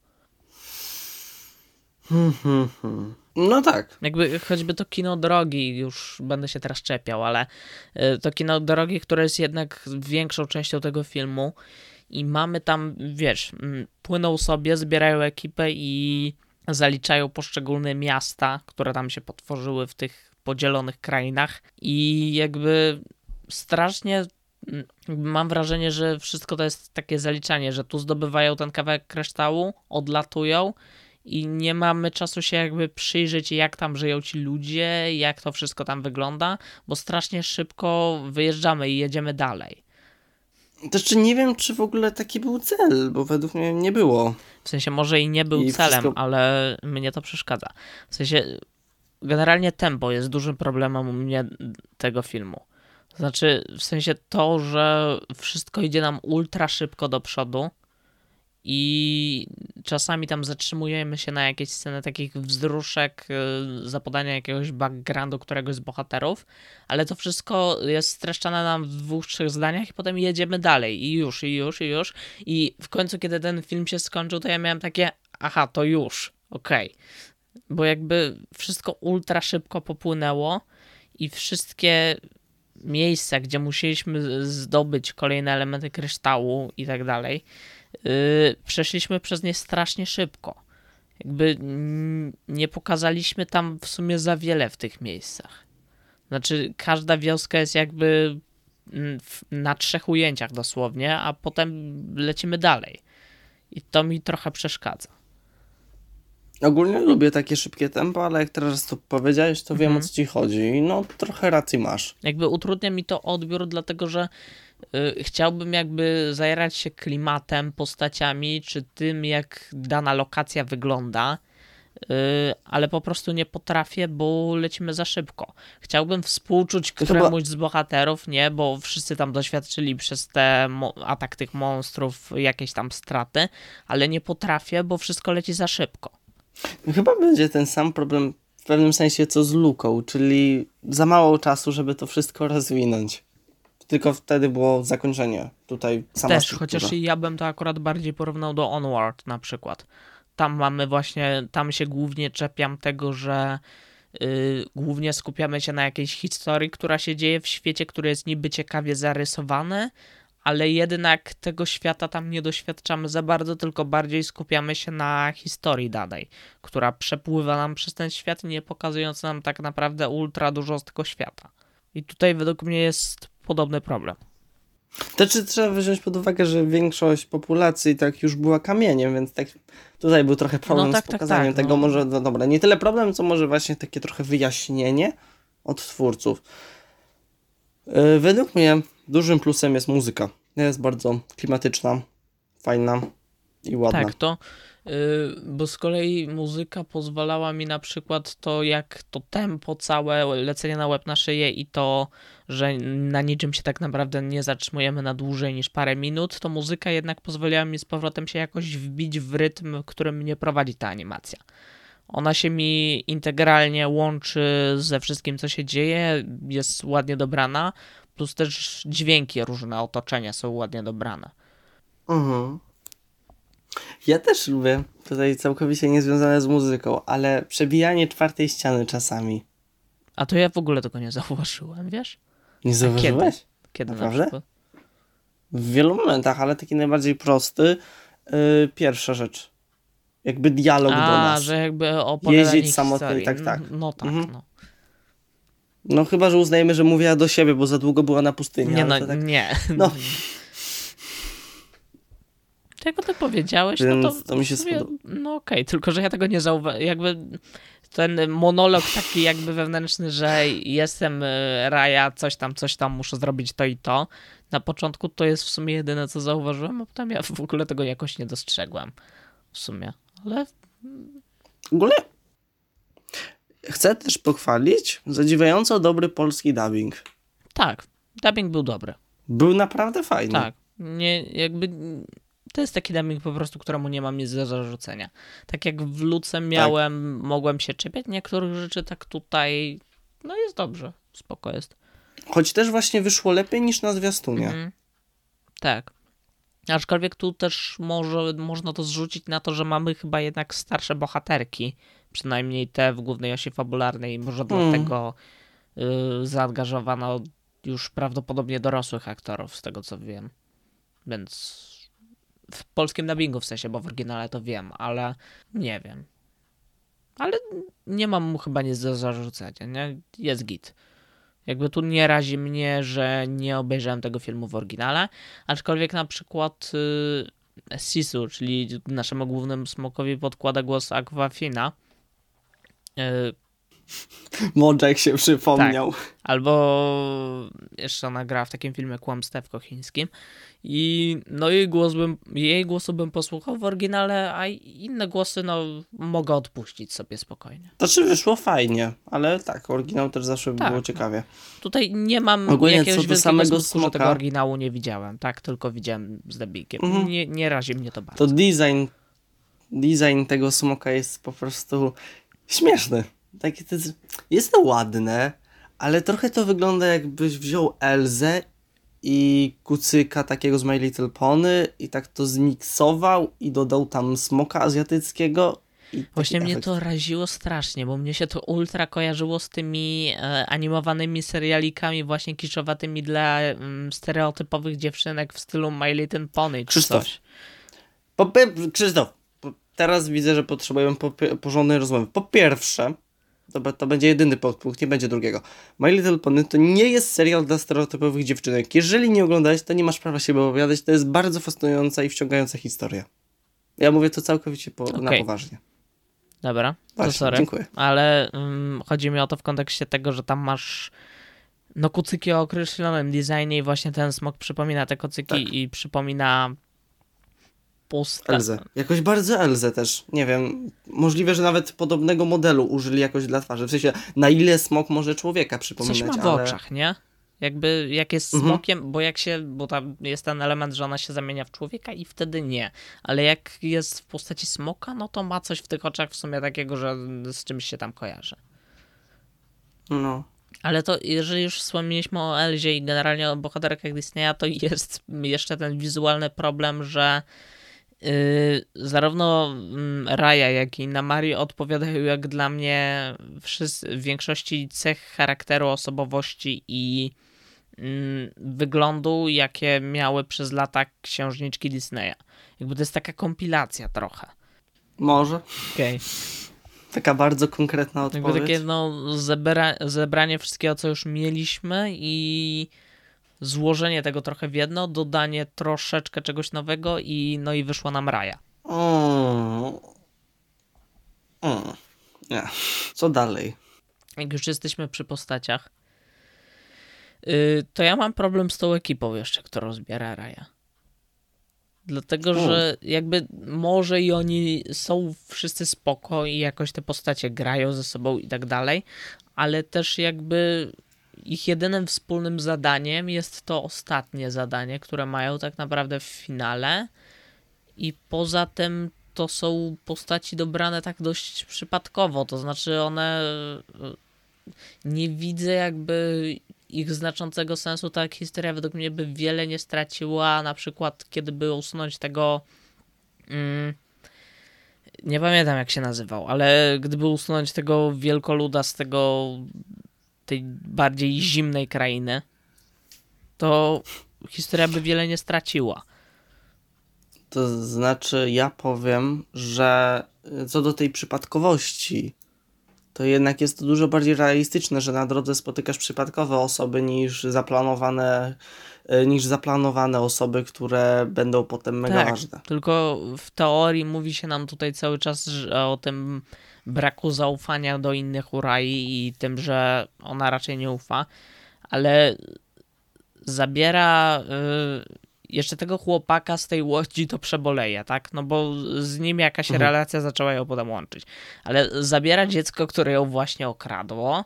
Hmm, hmm, hmm. No tak. Jakby choćby to kino drogi, już będę się teraz czepiał, ale y, to kino drogi, które jest jednak większą częścią tego filmu i mamy tam, wiesz, mm, płyną sobie, zbierają ekipę i zaliczają poszczególne miasta, które tam się potworzyły w tych podzielonych krainach i jakby strasznie mm, mam wrażenie, że wszystko to jest takie zaliczanie, że tu zdobywają ten kawałek kryształu, odlatują i nie mamy czasu się jakby przyjrzeć, jak tam żyją ci ludzie, jak to wszystko tam wygląda, bo strasznie szybko wyjeżdżamy i jedziemy dalej. Też czy nie wiem, czy w ogóle taki był cel, bo według mnie nie było. W sensie może i nie był I celem, wszystko- ale mnie to przeszkadza. W sensie generalnie tempo jest dużym problemem u mnie tego filmu. Znaczy w sensie to, że wszystko idzie nam ultra szybko do przodu i czasami tam zatrzymujemy się na jakieś sceny takich wzruszek, y, zapodania jakiegoś backgroundu któregoś z bohaterów, ale to wszystko jest streszczane nam w dwóch, trzech zdaniach i potem jedziemy dalej i już, i już, i już. I w końcu, kiedy ten film się skończył, to ja miałem takie, aha, to już, okej. Bo jakby wszystko ultra szybko popłynęło i wszystkie miejsca, gdzie musieliśmy zdobyć kolejne elementy kryształu i tak dalej, przeszliśmy przez nie strasznie szybko. Jakby nie pokazaliśmy tam w sumie za wiele w tych miejscach. Znaczy, każda wioska jest jakby na trzech ujęciach dosłownie, a potem lecimy dalej. I to mi trochę przeszkadza. Ogólnie lubię takie szybkie tempo, ale jak teraz to powiedziałeś, to wiem Mhm. o co ci chodzi. No, trochę racji masz. Jakby utrudnia mi to odbiór, dlatego że y, chciałbym jakby zajerać się klimatem, postaciami, czy tym, jak dana lokacja wygląda, y, ale po prostu nie potrafię, bo lecimy za szybko. Chciałbym współczuć któremuś z bohaterów, nie, bo wszyscy tam doświadczyli przez te atak tych monstrów jakieś tam straty, ale nie potrafię, bo wszystko leci za szybko. Chyba będzie ten sam problem w pewnym sensie co z Luką, czyli za mało czasu, żeby to wszystko rozwinąć. Tylko wtedy było zakończenie. Tutaj sama Też, struktura. chociaż ja bym to akurat bardziej porównał do Onward na przykład. Tam mamy właśnie, tam się głównie czepiam tego, że y, głównie skupiamy się na jakiejś historii, która się dzieje w świecie, który jest niby ciekawie zarysowany, ale jednak tego świata tam nie doświadczamy za bardzo, tylko bardziej skupiamy się na historii danej, która przepływa nam przez ten świat, nie pokazując nam tak naprawdę ultra dużo z tego świata. I tutaj według mnie jest podobny problem. To czy trzeba wziąć pod uwagę, że większość populacji tak już była kamieniem, więc tak tutaj był trochę problem No tak, z tak, pokazaniem tak, tego. no. Może, no dobra, nie tyle problem, co może właśnie takie trochę wyjaśnienie od twórców. Yy, według mnie dużym plusem jest muzyka. Jest bardzo klimatyczna, fajna i ładna. Tak, to, bo z kolei muzyka pozwalała mi na przykład to, jak to tempo całe, lecenie na łeb na szyję i to, że na niczym się tak naprawdę nie zatrzymujemy na dłużej niż parę minut, to muzyka jednak pozwoliła mi z powrotem się jakoś wbić w rytm, którym mnie prowadzi ta animacja. Ona się mi integralnie łączy ze wszystkim, co się dzieje, jest ładnie dobrana, plus też dźwięki różne otoczenia są ładnie dobrane. Mhm. Ja też lubię, tutaj całkowicie niezwiązane z muzyką, ale przebijanie czwartej ściany czasami. A to ja w ogóle tego nie zauważyłem, wiesz? Nie zauważyłeś? Kiedy Naprawdę? na przykład? W wielu momentach, ale taki najbardziej prosty. Yy, pierwsza rzecz. Jakby dialog do A, nas. że jakby Jeździć samotnie, historii. tak, tak. No tak, Mhm. no. No chyba, że uznajemy, że mówiła do siebie, bo za długo była na pustyni. Nie, no, tak... nie. No. Tego ty powiedziałeś, Więc no to, to mi się sumie- No okej, tylko że ja tego nie zauważyłem. Jakby ten monolog taki jakby wewnętrzny, że jestem y, Raja, coś tam, coś tam, muszę zrobić to i to. Na początku to jest w sumie jedyne, co zauważyłem, a potem ja w ogóle tego jakoś nie dostrzegłem. W sumie. Ale W ogóle chcę też pochwalić zadziwiająco dobry polski dubbing. tak, dubbing był dobry. Był naprawdę fajny. Tak. Nie, jakby. To jest taki dubbing po prostu, któremu nie mam nic do zarzucenia. Tak jak w Luce miałem, mogłem się czepiać niektórych rzeczy, tak tutaj. No jest dobrze, spoko jest. Choć też właśnie wyszło lepiej niż na zwiastunie. Mhm. Tak. Aczkolwiek tu też może, można to zrzucić na to, że mamy chyba jednak starsze bohaterki, przynajmniej te w głównej osi fabularnej, może Hmm. dlatego y, zaangażowano już prawdopodobnie dorosłych aktorów, z tego co wiem. Więc w polskim dubbingu w sensie, bo w oryginale to wiem, ale nie wiem. Ale nie mam mu chyba nic do zarzucenia, nie? Jest git. Jakby tu nie razi mnie, że nie obejrzałem tego filmu w oryginale, aczkolwiek na przykład y, Sisu, czyli naszemu głównemu smokowi podkłada głos Aquafina, y, Modżek się przypomniał. Tak. albo jeszcze ona gra w takim filmie Kłamstewko chińskim i no jej głos bym, jej głosu bym posłuchał w oryginale, a inne głosy no mogę odpuścić sobie spokojnie. To czy wyszło fajnie, ale tak, oryginał też zawsze Tak, było no. ciekawie. Tutaj nie mam Ogólnie jakiegoś co do samego że tego smoka- oryginału nie widziałem, tak? Tylko widziałem z dubbingiem. Mhm. Nie, nie razi mnie to bardzo. To design, design tego smoka jest po prostu śmieszny. Taki to jest, jest to ładne, ale trochę to wygląda jakbyś wziął Elzę i kucyka takiego z My Little Pony i tak to zmiksował i dodał tam smoka azjatyckiego. Właśnie mnie to raziło strasznie, bo mnie się to ultra kojarzyło z tymi e, animowanymi serialikami właśnie kiszowatymi dla mm, stereotypowych dziewczynek w stylu My Little Pony Krzysztof. coś. Po, Krzysztof, teraz widzę, że potrzebujemy po, porządnej rozmowy. Po pierwsze, to, to będzie jedyny podpunkt, nie będzie drugiego. My Little Pony to nie jest serial dla stereotypowych dziewczynek. Jeżeli nie oglądałeś, to nie masz prawa się opowiadać. To jest bardzo fascynująca i wciągająca historia. Ja mówię to całkowicie po, na Okej. poważnie. Dobra, to Właśnie, sorry. dziękuję. Ale ym, chodzi mi o to w kontekście tego, że tam masz no kucyki o określonym designie i właśnie ten smok przypomina te kucyki Tak. i przypomina puste. Elzę. Jakoś bardzo Elzę też. Nie wiem. Możliwe, że nawet podobnego modelu użyli jakoś dla twarzy. W sensie, na ile smok może człowieka przypominać, Coś ma w ale... oczach, nie? Jakby jak jest Mhm. smokiem, bo jak się, bo tam jest ten element, że ona się zamienia w człowieka i wtedy nie. Ale jak jest w postaci smoka, no to ma coś w tych oczach w sumie takiego, że z czymś się tam kojarzy. No. Ale to, jeżeli już wspomnieliśmy o Elzie i generalnie o bohaterkach Disneya, to jest jeszcze ten wizualny problem, że zarówno mm, Raya, jak i Namari odpowiadają jak dla mnie wszyscy, w większości cech charakteru, osobowości i mm, wyglądu, jakie miały przez lata księżniczki Disneya. Jakby to jest taka kompilacja trochę. Może. Okej. Taka bardzo konkretna Jakby odpowiedź. takie no, zebra, zebranie wszystkiego, co już mieliśmy i złożenie tego trochę w jedno, dodanie troszeczkę czegoś nowego i no i wyszła nam Raja. O. O. Nie. Co dalej? Jak już jesteśmy przy postaciach, yy, to ja mam problem z tą ekipą jeszcze, którą zbiera Raja. Dlatego, O. że jakby może i oni są wszyscy spoko i jakoś te postacie grają ze sobą i tak dalej, ale też jakby ich jedynym wspólnym zadaniem jest to ostatnie zadanie, które mają tak naprawdę w finale. I poza tym to są postaci dobrane tak dość przypadkowo, to znaczy one e, nie widzę jakby ich znaczącego sensu. Ta historia według mnie by wiele nie straciła, na przykład kiedy by usunąć tego mm, nie pamiętam jak się nazywał, ale gdyby usunąć tego wielkoluda z tego tej bardziej zimnej krainy, to historia by wiele nie straciła. To znaczy, ja powiem, że y, co do tej przypadkowości, to jednak jest to dużo bardziej realistyczne, że na drodze spotykasz przypadkowe osoby niż zaplanowane, y, niż zaplanowane osoby, które będą potem mega tak, ważne. tylko w teorii mówi się nam tutaj cały czas o tym braku zaufania do innych Urai i tym, że ona raczej nie ufa, ale zabiera y, jeszcze tego chłopaka z tej łodzi to przeboleje, tak? No bo z nim jakaś Mhm. relacja zaczęła ją potem łączyć. Ale zabiera dziecko, które ją właśnie okradło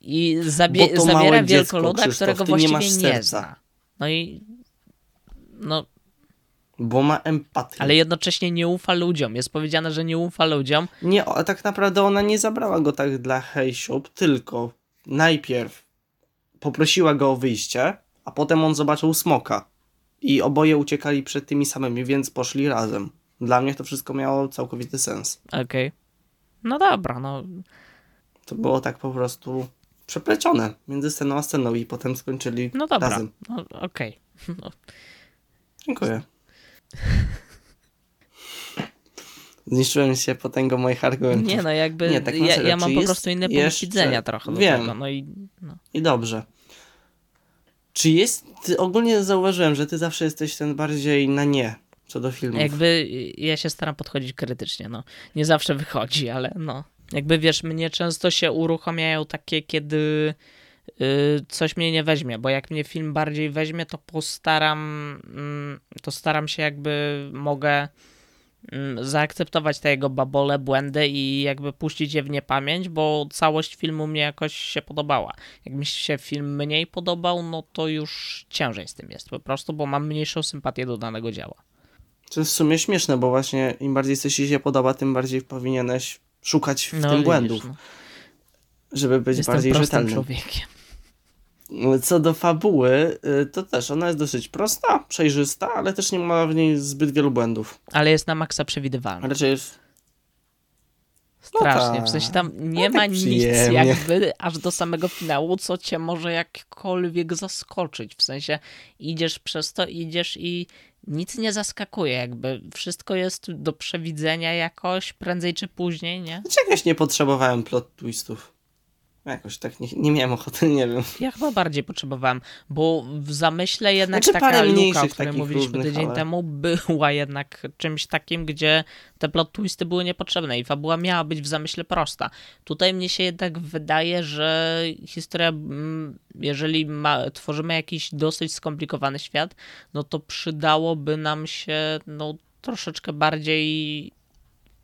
i zabie- zabiera dziecko, wielkoluda, Krzysztof, którego nie właściwie nie, serca. zna. No i no Bo ma empatię. ale jednocześnie nie ufa ludziom. Jest powiedziane, że nie ufa ludziom. Nie, o, tak naprawdę ona nie zabrała go tak dla hejsiup, tylko najpierw poprosiła go o wyjście, a potem on zobaczył smoka. I oboje uciekali przed tymi samymi, więc poszli razem. Dla mnie to wszystko miało całkowity sens. Okej. No dobra, no. To było tak po prostu przeplecione między sceną a sceną i potem skończyli No dobra. razem. No, Okej. No, Dziękuję. Zniszczyłem się potęgą moich argumentów. nie no, jakby Nie, tak ja, ja mam po prostu inny punkt jeszcze- widzenia trochę do Wiem. tego. No i no. I dobrze. Czy jest. Ogólnie zauważyłem, że ty zawsze jesteś ten bardziej na nie co do filmów. jakby ja się staram podchodzić krytycznie, no. Nie zawsze wychodzi, ale no. Jakby wiesz, mnie często się uruchamiają takie, kiedy coś mnie nie weźmie, bo jak mnie film bardziej weźmie, to postaram, mm, to staram się jakby mogę mm, zaakceptować te jego babole, błędy i jakby puścić je w niepamięć, bo całość filmu mnie jakoś się podobała. Jak mi się film mniej podobał, no to już ciężej z tym jest po prostu, bo mam mniejszą sympatię do danego dzieła. To jest w sumie śmieszne, bo właśnie im bardziej coś ci się podoba, tym bardziej powinieneś szukać w tym widzisz, błędów, no. żeby być Jestem bardziej rzetelnym. człowiekiem. Co do fabuły, y, to też ona jest dosyć prosta, przejrzysta, ale też nie ma w niej zbyt wielu błędów. Ale jest na maksa przewidywalna. Raczej jest. Strasznie. tak. W sensie tam nie No ma tak nic jakby aż do samego finału, co cię może jakkolwiek zaskoczyć. W sensie idziesz przez to, idziesz i nic nie zaskakuje. Jakby wszystko jest do przewidzenia jakoś, prędzej czy później, nie? Czegoś nie potrzebowałem plot twistów. Jakoś tak nie, nie miałem ochoty, nie wiem. Ja chyba bardziej potrzebowałem, bo w zamyśle jednak Znaczy, taka luka, o której mówiliśmy różnych, tydzień ale- temu, była jednak czymś takim, gdzie te plot twisty były niepotrzebne i fabuła miała być w zamyśle prosta. Tutaj mnie się jednak wydaje, że historia, mm, jeżeli ma, tworzymy jakiś dosyć skomplikowany świat, no to przydałoby nam się no, troszeczkę bardziej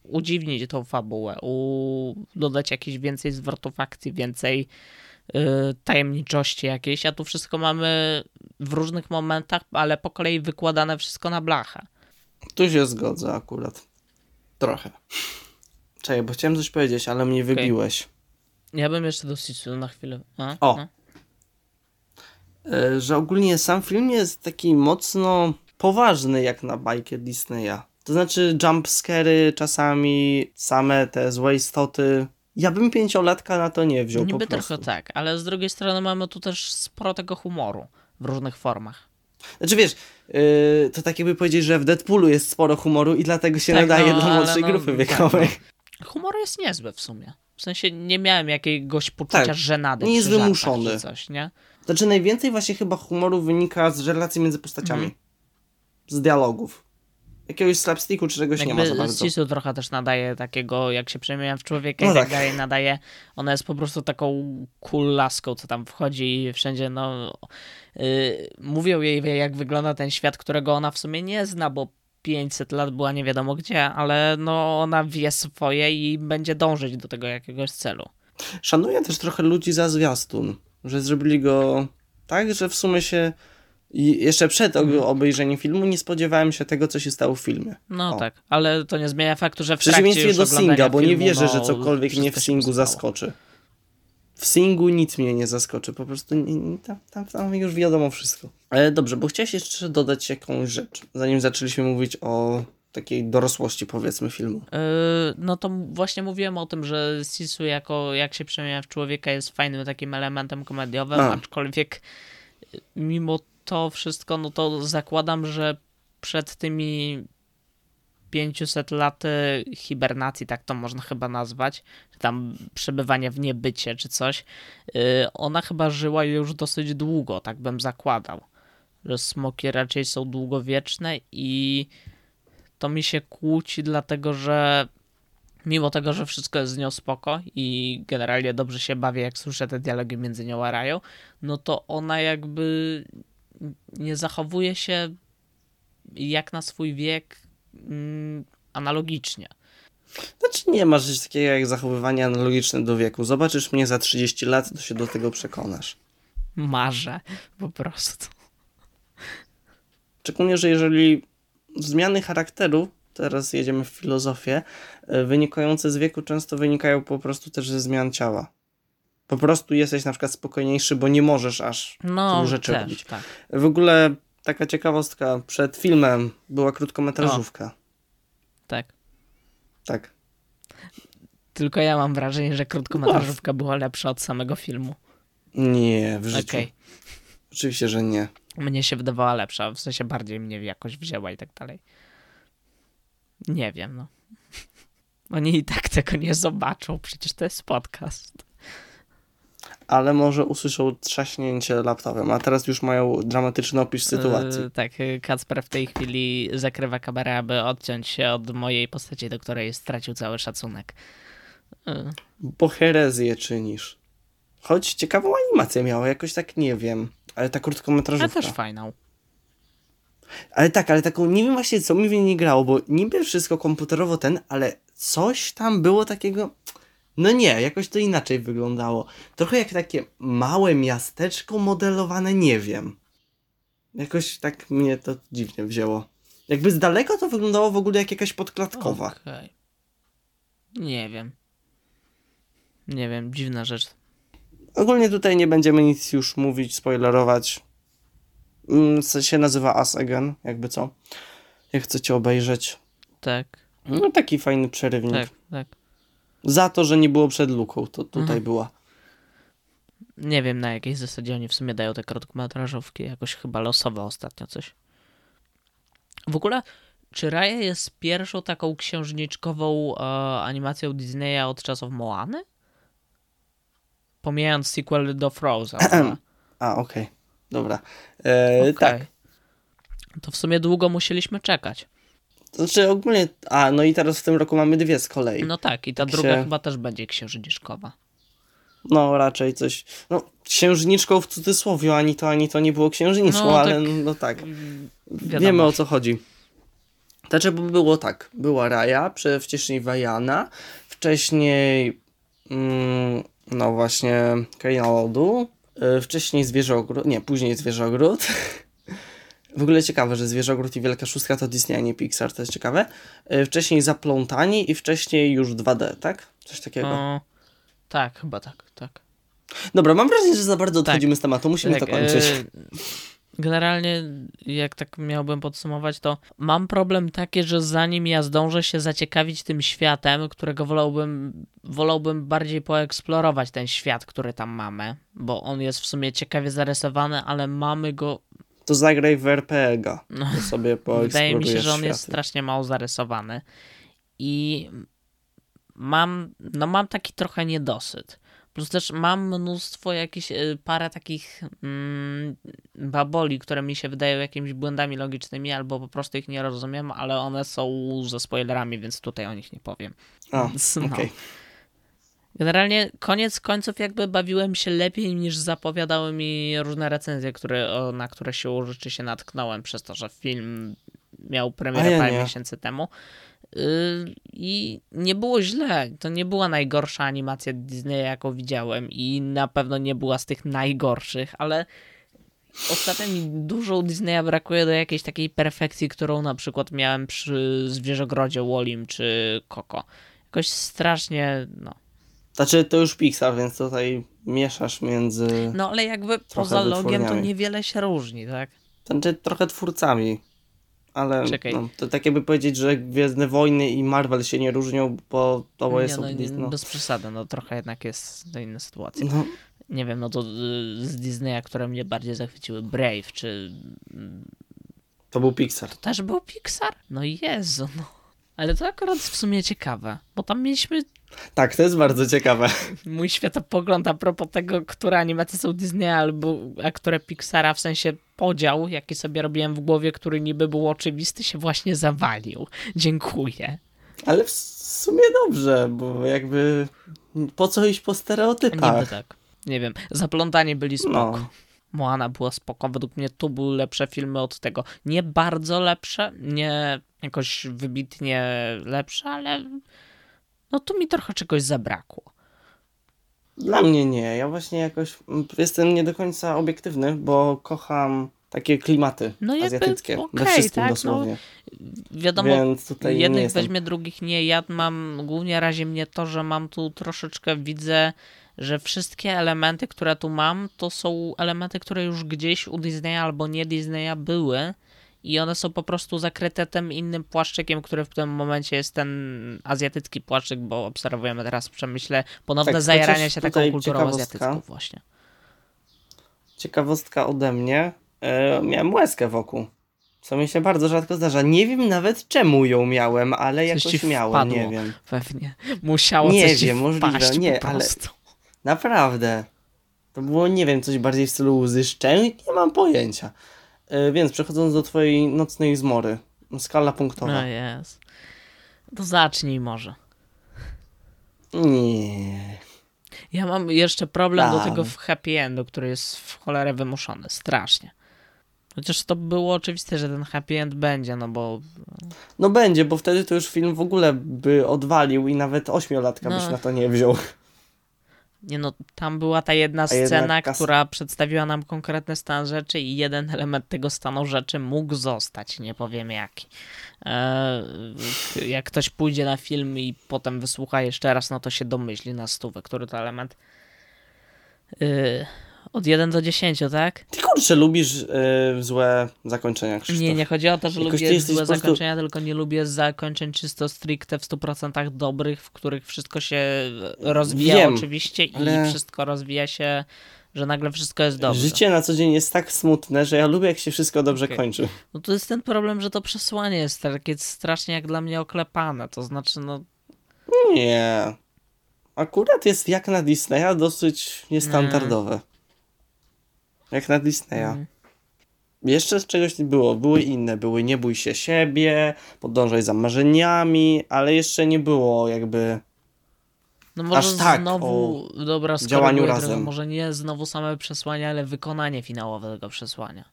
udziwnić tą fabułę, u... dodać jakieś więcej zwrotów akcji, więcej y, tajemniczości jakiejś, a tu wszystko mamy w różnych momentach, ale po kolei wykładane wszystko na blachę. Tu się zgodzę akurat. Trochę. Czekaj, bo chciałem coś powiedzieć, ale mnie wybiłeś. Ja bym jeszcze do Sisu na chwilę. A? O. No. E, Że ogólnie sam film jest taki mocno poważny jak na bajkę Disneya. To znaczy jumpscary czasami, same te złe istoty. Ja bym pięciolatka na to nie wziął Niby po prostu. trochę tak, ale z drugiej strony mamy tu też sporo tego humoru w różnych formach. Znaczy wiesz, yy, to tak jakby powiedzieć, że w Deadpoolu jest sporo humoru i dlatego się Tak, nadaje no, dla młodszej no, grupy tak, wiekowej. Humor jest niezły w sumie. W sensie nie miałem jakiegoś poczucia Tak, żenady nie jest wymuszony. czy coś, nie? Znaczy najwięcej właśnie chyba humoru wynika z relacji między postaciami. Mhm. Z dialogów. Jakiegoś slapsticku czy czegoś nie ma za Jakby bardzo. Sisu trochę też nadaje takiego, jak się przemieniam w człowieka No i tak tak. dalej, nadaje. Ona jest po prostu taką cool laską, co tam wchodzi i wszędzie, no... Yy, mówią jej, jak wygląda ten świat, którego ona w sumie nie zna, bo 500 lat była nie wiadomo gdzie, ale no ona wie swoje i będzie dążyć do tego jakiegoś celu. Szanuję też trochę ludzi za zwiastun, że zrobili go tak, że w sumie się i jeszcze przed Mhm. ob- obejrzeniem filmu nie spodziewałem się tego, co się stało w filmie. No O. tak, ale to nie zmienia faktu, że w trakcie przeciwieństwie do Singa, bo nie wierzę, no, że cokolwiek mnie w Singu zaskoczy. W Singu nic mnie nie zaskoczy, po prostu nie, nie, tam, tam, tam już wiadomo wszystko. Ale dobrze, bo chciałeś jeszcze dodać jakąś rzecz, zanim zaczęliśmy mówić o takiej dorosłości, powiedzmy, filmu. Yy, no to właśnie mówiłem o tym, że Sisu jako jak się przemienia w człowieka jest fajnym takim elementem komediowym, A. aczkolwiek yy, mimo to wszystko, no to zakładam, że przed tymi 500 laty hibernacji, tak to można chyba nazwać, czy tam przebywania w niebycie czy coś, yy, ona chyba żyła już dosyć długo, tak bym zakładał, że smoki raczej są długowieczne i to mi się kłóci, dlatego że mimo tego, że wszystko jest z nią spoko i generalnie dobrze się bawię, jak słyszę te dialogi między nią a Rają, no to ona jakby nie zachowuje się jak na swój wiek mm, analogicznie. Znaczy nie masz coś takiego jak zachowywanie analogiczne do wieku. Zobaczysz mnie za 30 lat, to się do tego przekonasz. Marzę po prostu. Szczególnie, że jeżeli zmiany charakteru, teraz jedziemy w filozofię, e, wynikające z wieku często wynikają po prostu też ze zmian ciała. Po prostu jesteś na przykład spokojniejszy, bo nie możesz aż No, tylu rzeczy też, robić. tak. W ogóle taka ciekawostka, przed filmem była krótkometrażówka. tak. Tak. Tylko ja mam wrażenie, że krótkometrażówka była lepsza od samego filmu. Nie, w życiu. Okej. Oczywiście, że nie. Mnie się wydawała lepsza, w sensie bardziej mnie jakoś wzięła i tak dalej. Nie wiem, no. Oni i tak tego nie zobaczą, przecież to jest podcast. Ale może usłyszą trzaśnięcie laptopem, a teraz już mają dramatyczny opis sytuacji. Yy, tak, yy, Kacper w tej chwili zakrywa kamerę, aby odciąć się od mojej postaci, do której stracił cały szacunek. Yy, Bo herezję czynisz. Choć ciekawą animację miała, jakoś tak nie wiem. Ale ta krótkometrażówka. też fajną. Ale tak, ale taką, nie wiem właśnie co mi w niej nie grało, bo niby wszystko komputerowo ten, ale coś tam było takiego... No nie, jakoś to inaczej wyglądało. Trochę jak takie małe miasteczko modelowane, nie wiem. Jakoś tak mnie to dziwnie wzięło. Jakby z daleka to wyglądało w ogóle jak jakaś podklatkowa. Okej. Nie wiem. Nie wiem, dziwna rzecz. Ogólnie tutaj nie będziemy nic już mówić, spoilerować. Mm, Co się nazywa Us Again, jakby co. Jak chcecie obejrzeć. Tak, No taki fajny przerywnik. tak, tak. Za to, że nie było przed luką, to tutaj Mhm. była. Nie wiem na jakiej zasadzie oni w sumie dają te krótkometrażówki. Jakoś chyba losowo ostatnio coś. W ogóle, czy Raya jest pierwszą taką księżniczkową e, animacją Disneya od czasów Moany? pomijając sequel do Frozen. A, okej. Dobra. E, Okej. Tak. To w sumie długo musieliśmy czekać. Znaczy ogólnie... A, no i teraz w tym roku mamy dwie z kolei. No tak, i ta Tak druga chyba też będzie księżniczkowa. No raczej coś. No, księżniczką w cudzysłowie, ani to, ani to nie było księżniczką, No, ale tak. no tak. Wiadomo. Wiemy o co chodzi. Znaczy, było tak. Była Raja, wcześniej Wajana, wcześniej. Mm, no właśnie, Kraina Lodu, y, wcześniej Zwierzogród. Nie, później Zwierzogród. W ogóle ciekawe, że Zwierzogród i Wielka Szóstka to Disney, a nie Pixar, to jest ciekawe. Y, Wcześniej Zaplątani i wcześniej już 2D, tak? Coś takiego. O, tak, chyba tak, tak. Dobra, mam wrażenie, że za bardzo Tak. odchodzimy z tematu, musimy Tak, to kończyć. e, Generalnie, jak tak miałbym podsumować, to mam problem taki, że zanim ja zdążę się zaciekawić tym światem, którego wolałbym, wolałbym bardziej poeksplorować ten świat, który tam mamy, bo on jest w sumie ciekawie zarysowany, ale mamy go. To zagraj w RPG-a. No, sobie wydaje mi się, że on jest światy. strasznie mało zarysowany. I mam, no mam taki trochę niedosyt. Plus też mam mnóstwo jakichś, y, parę takich mm, baboli, które mi się wydają jakimiś błędami logicznymi, albo po prostu ich nie rozumiem, ale one są ze spoilerami, więc tutaj o nich nie powiem. A, no. okej. Generalnie koniec końców jakby bawiłem się lepiej niż zapowiadały mi różne recenzje, które, na które się rzeczywiście natknąłem przez to, że film miał premierę ja parę nie. miesięcy temu. Yy, I nie było źle. To nie była najgorsza animacja Disneya, jaką widziałem i na pewno nie była z tych najgorszych, ale ostatnio mi dużo Disneya brakuje do jakiejś takiej perfekcji, którą na przykład miałem przy Zwierzogrodzie Wallim czy Coco. Jakoś strasznie, no. Znaczy, to już Pixar, więc tutaj mieszasz między... No ale jakby poza logiem to niewiele się różni, tak? Znaczy, trochę twórcami. Ale no, to tak jakby powiedzieć, że Gwiezdne Wojny i Marvel się nie różnią, bo to nie, jest... no, nie, no, Bez przesady, no trochę jednak jest to inna sytuacja. no, Nie wiem, no to y, z Disneya, które mnie bardziej zachwyciły, Brave, czy to był Pixar. też był Pixar? No Jezu, no. Ale to akurat w sumie ciekawe, bo tam mieliśmy Tak, to jest bardzo ciekawe. mój światopogląd a propos tego, które animacje są Disneya, albo a które Pixara, w sensie podział, jaki sobie robiłem w głowie, który niby był oczywisty, się właśnie zawalił. Dziękuję. Ale w sumie dobrze, bo jakby po co iść po stereotypach? Niby tak. Nie wiem, zaplątani byli spoko. No. Moana była spoko, według mnie tu były lepsze filmy od tego. Nie bardzo lepsze, nie jakoś wybitnie lepsze, ale no tu mi trochę czegoś zabrakło. Dla mnie nie. Ja właśnie jakoś jestem nie do końca obiektywny, bo kocham takie klimaty No jakby azjatyckie. we okej, wszystkim tak, no, dosłownie. Wiadomo, Więc tutaj nie jednych jestem. weźmie, drugich nie. Ja mam, głównie razi mnie to, że mam tu troszeczkę, widzę, że wszystkie elementy, które tu mam, to są elementy, które już gdzieś u Disneya albo nie Disneya były i one są po prostu zakryte tym innym płaszczykiem, który w tym momencie jest ten azjatycki płaszczyk, bo obserwujemy teraz w przemyśle ponowne Tak, zajaranie się taką kulturą azjatycką właśnie. Ciekawostka ode mnie. E, miałem łezkę wokół. Co mi się bardzo rzadko zdarza. Nie wiem nawet czemu ją miałem, ale Coś jakoś ci miałem, nie wiem. Pewnie. Musiało Nie coś wiem, możliwe, nie, po ale-. Naprawdę. To było, nie wiem, coś bardziej w stylu łzy szczęk? Nie mam pojęcia. E, więc przechodząc do twojej nocnej zmory. Skala punktowa. No jest. To zacznij może. Nie. Ja mam jeszcze problem do tego w happy endu, który jest w cholerę wymuszony. Strasznie. Chociaż to było oczywiste, że ten happy end będzie, no bo No będzie, bo wtedy to już film w ogóle by odwalił i nawet ośmiolatka No. byś na to nie wziął. Nie no, tam była ta jedna scena, kas- która przedstawiła nam konkretny stan rzeczy i jeden element tego stanu rzeczy mógł zostać, nie powiem jaki. Eee, jak ktoś pójdzie na film i potem wysłucha jeszcze raz, no to się domyśli na stówę, który to element. Yy, od 1 do 10, tak? Ty kurczę, lubisz y, złe zakończenia, Krzysztof. Nie, nie chodzi o to, że Jakoś lubię złe prostu- zakończenia, tylko nie lubię zakończeń czysto stricte w 100% dobrych, w których wszystko się rozwija Wiem, oczywiście i ale- wszystko rozwija się, że nagle wszystko jest dobrze. Życie na co dzień jest tak smutne, że ja lubię jak się wszystko dobrze Okej. kończy. No to jest ten problem, że to przesłanie jest takie strasznie jak dla mnie oklepane, to znaczy no Nie. akurat jest jak na Disneya dosyć niestandardowe. Jak na Disneya. Mm. Jeszcze z czegoś nie było. Były inne. Były Nie bój się siebie, Podążaj za marzeniami, ale jeszcze nie było jakby... No może Aż tak, znowu, dobra, działaniu razem. trochę, może nie znowu same przesłanie, ale wykonanie finałowe tego przesłania.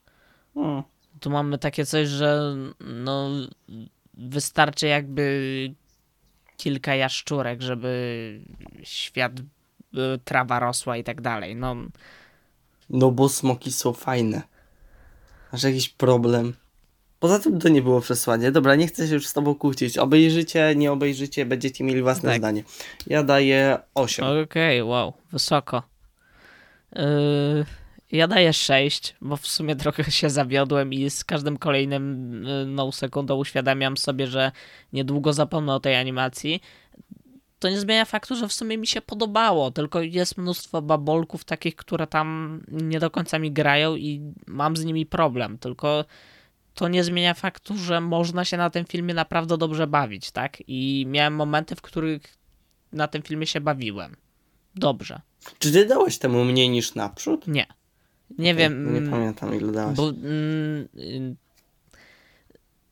Hmm. Tu mamy takie coś, że no wystarczy jakby kilka jaszczurek, żeby świat, y, trawa rosła i tak dalej. No No bo smoki są fajne. Masz jakiś problem? Poza tym to nie było przesłanie. Dobra, nie chcę się już z tobą kłócić. Obejrzycie, nie obejrzycie, będziecie mieli własne Tak. zdanie. Ja daję 8. Okej, wow, wysoko. Yy, ja daję 6, bo w sumie trochę się zawiodłem i z każdym kolejnym yy, no, sekundą uświadamiam sobie, że niedługo zapomnę o tej animacji. To nie zmienia faktu, że w sumie mi się podobało, tylko jest mnóstwo babolków takich, które tam nie do końca mi grają i mam z nimi problem, tylko to nie zmienia faktu, że można się na tym filmie naprawdę dobrze bawić, tak? I miałem momenty, w których na tym filmie się bawiłem. Dobrze. Czy ty dałeś temu mniej niż naprzód? Nie. Nie wiem. Nie pamiętam ile dałeś. Bo mm, y,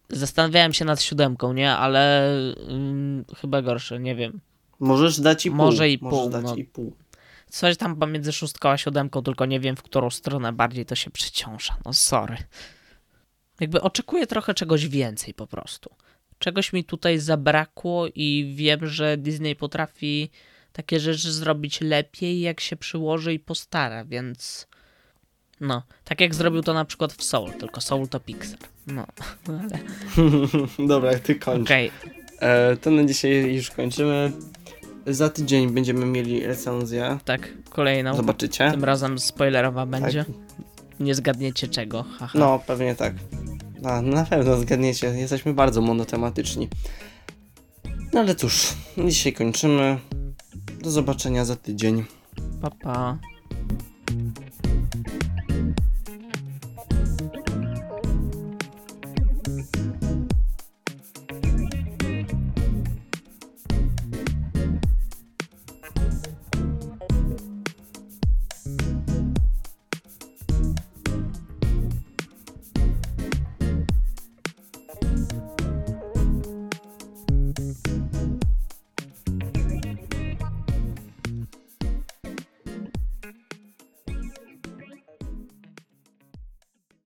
zastanawiałem się nad siódemką, nie? Ale mm, chyba gorsze, nie wiem. Możesz dać i pół. Może i Możesz pół, dać no. i pół. Coś tam pomiędzy szóstką a siódemką, tylko nie wiem, w którą stronę bardziej to się przeciąża. No sorry. Jakby oczekuję trochę czegoś więcej po prostu. Czegoś mi tutaj zabrakło i wiem, że Disney potrafi takie rzeczy zrobić lepiej, jak się przyłoży i postara, więc... No, tak jak zrobił to na przykład w Soul, tylko Soul to Pixar. No, ale... Dobra, ty kończ. Okej, E, to na dzisiaj już kończymy. Za tydzień będziemy mieli recenzję. tak, kolejną. Zobaczycie. Tym razem spoilerowa będzie. Tak. Nie zgadniecie czego, haha. No, pewnie tak. A, na pewno zgadniecie. Jesteśmy bardzo monotematyczni. No ale cóż, dzisiaj kończymy. Do zobaczenia za tydzień. Pa, pa.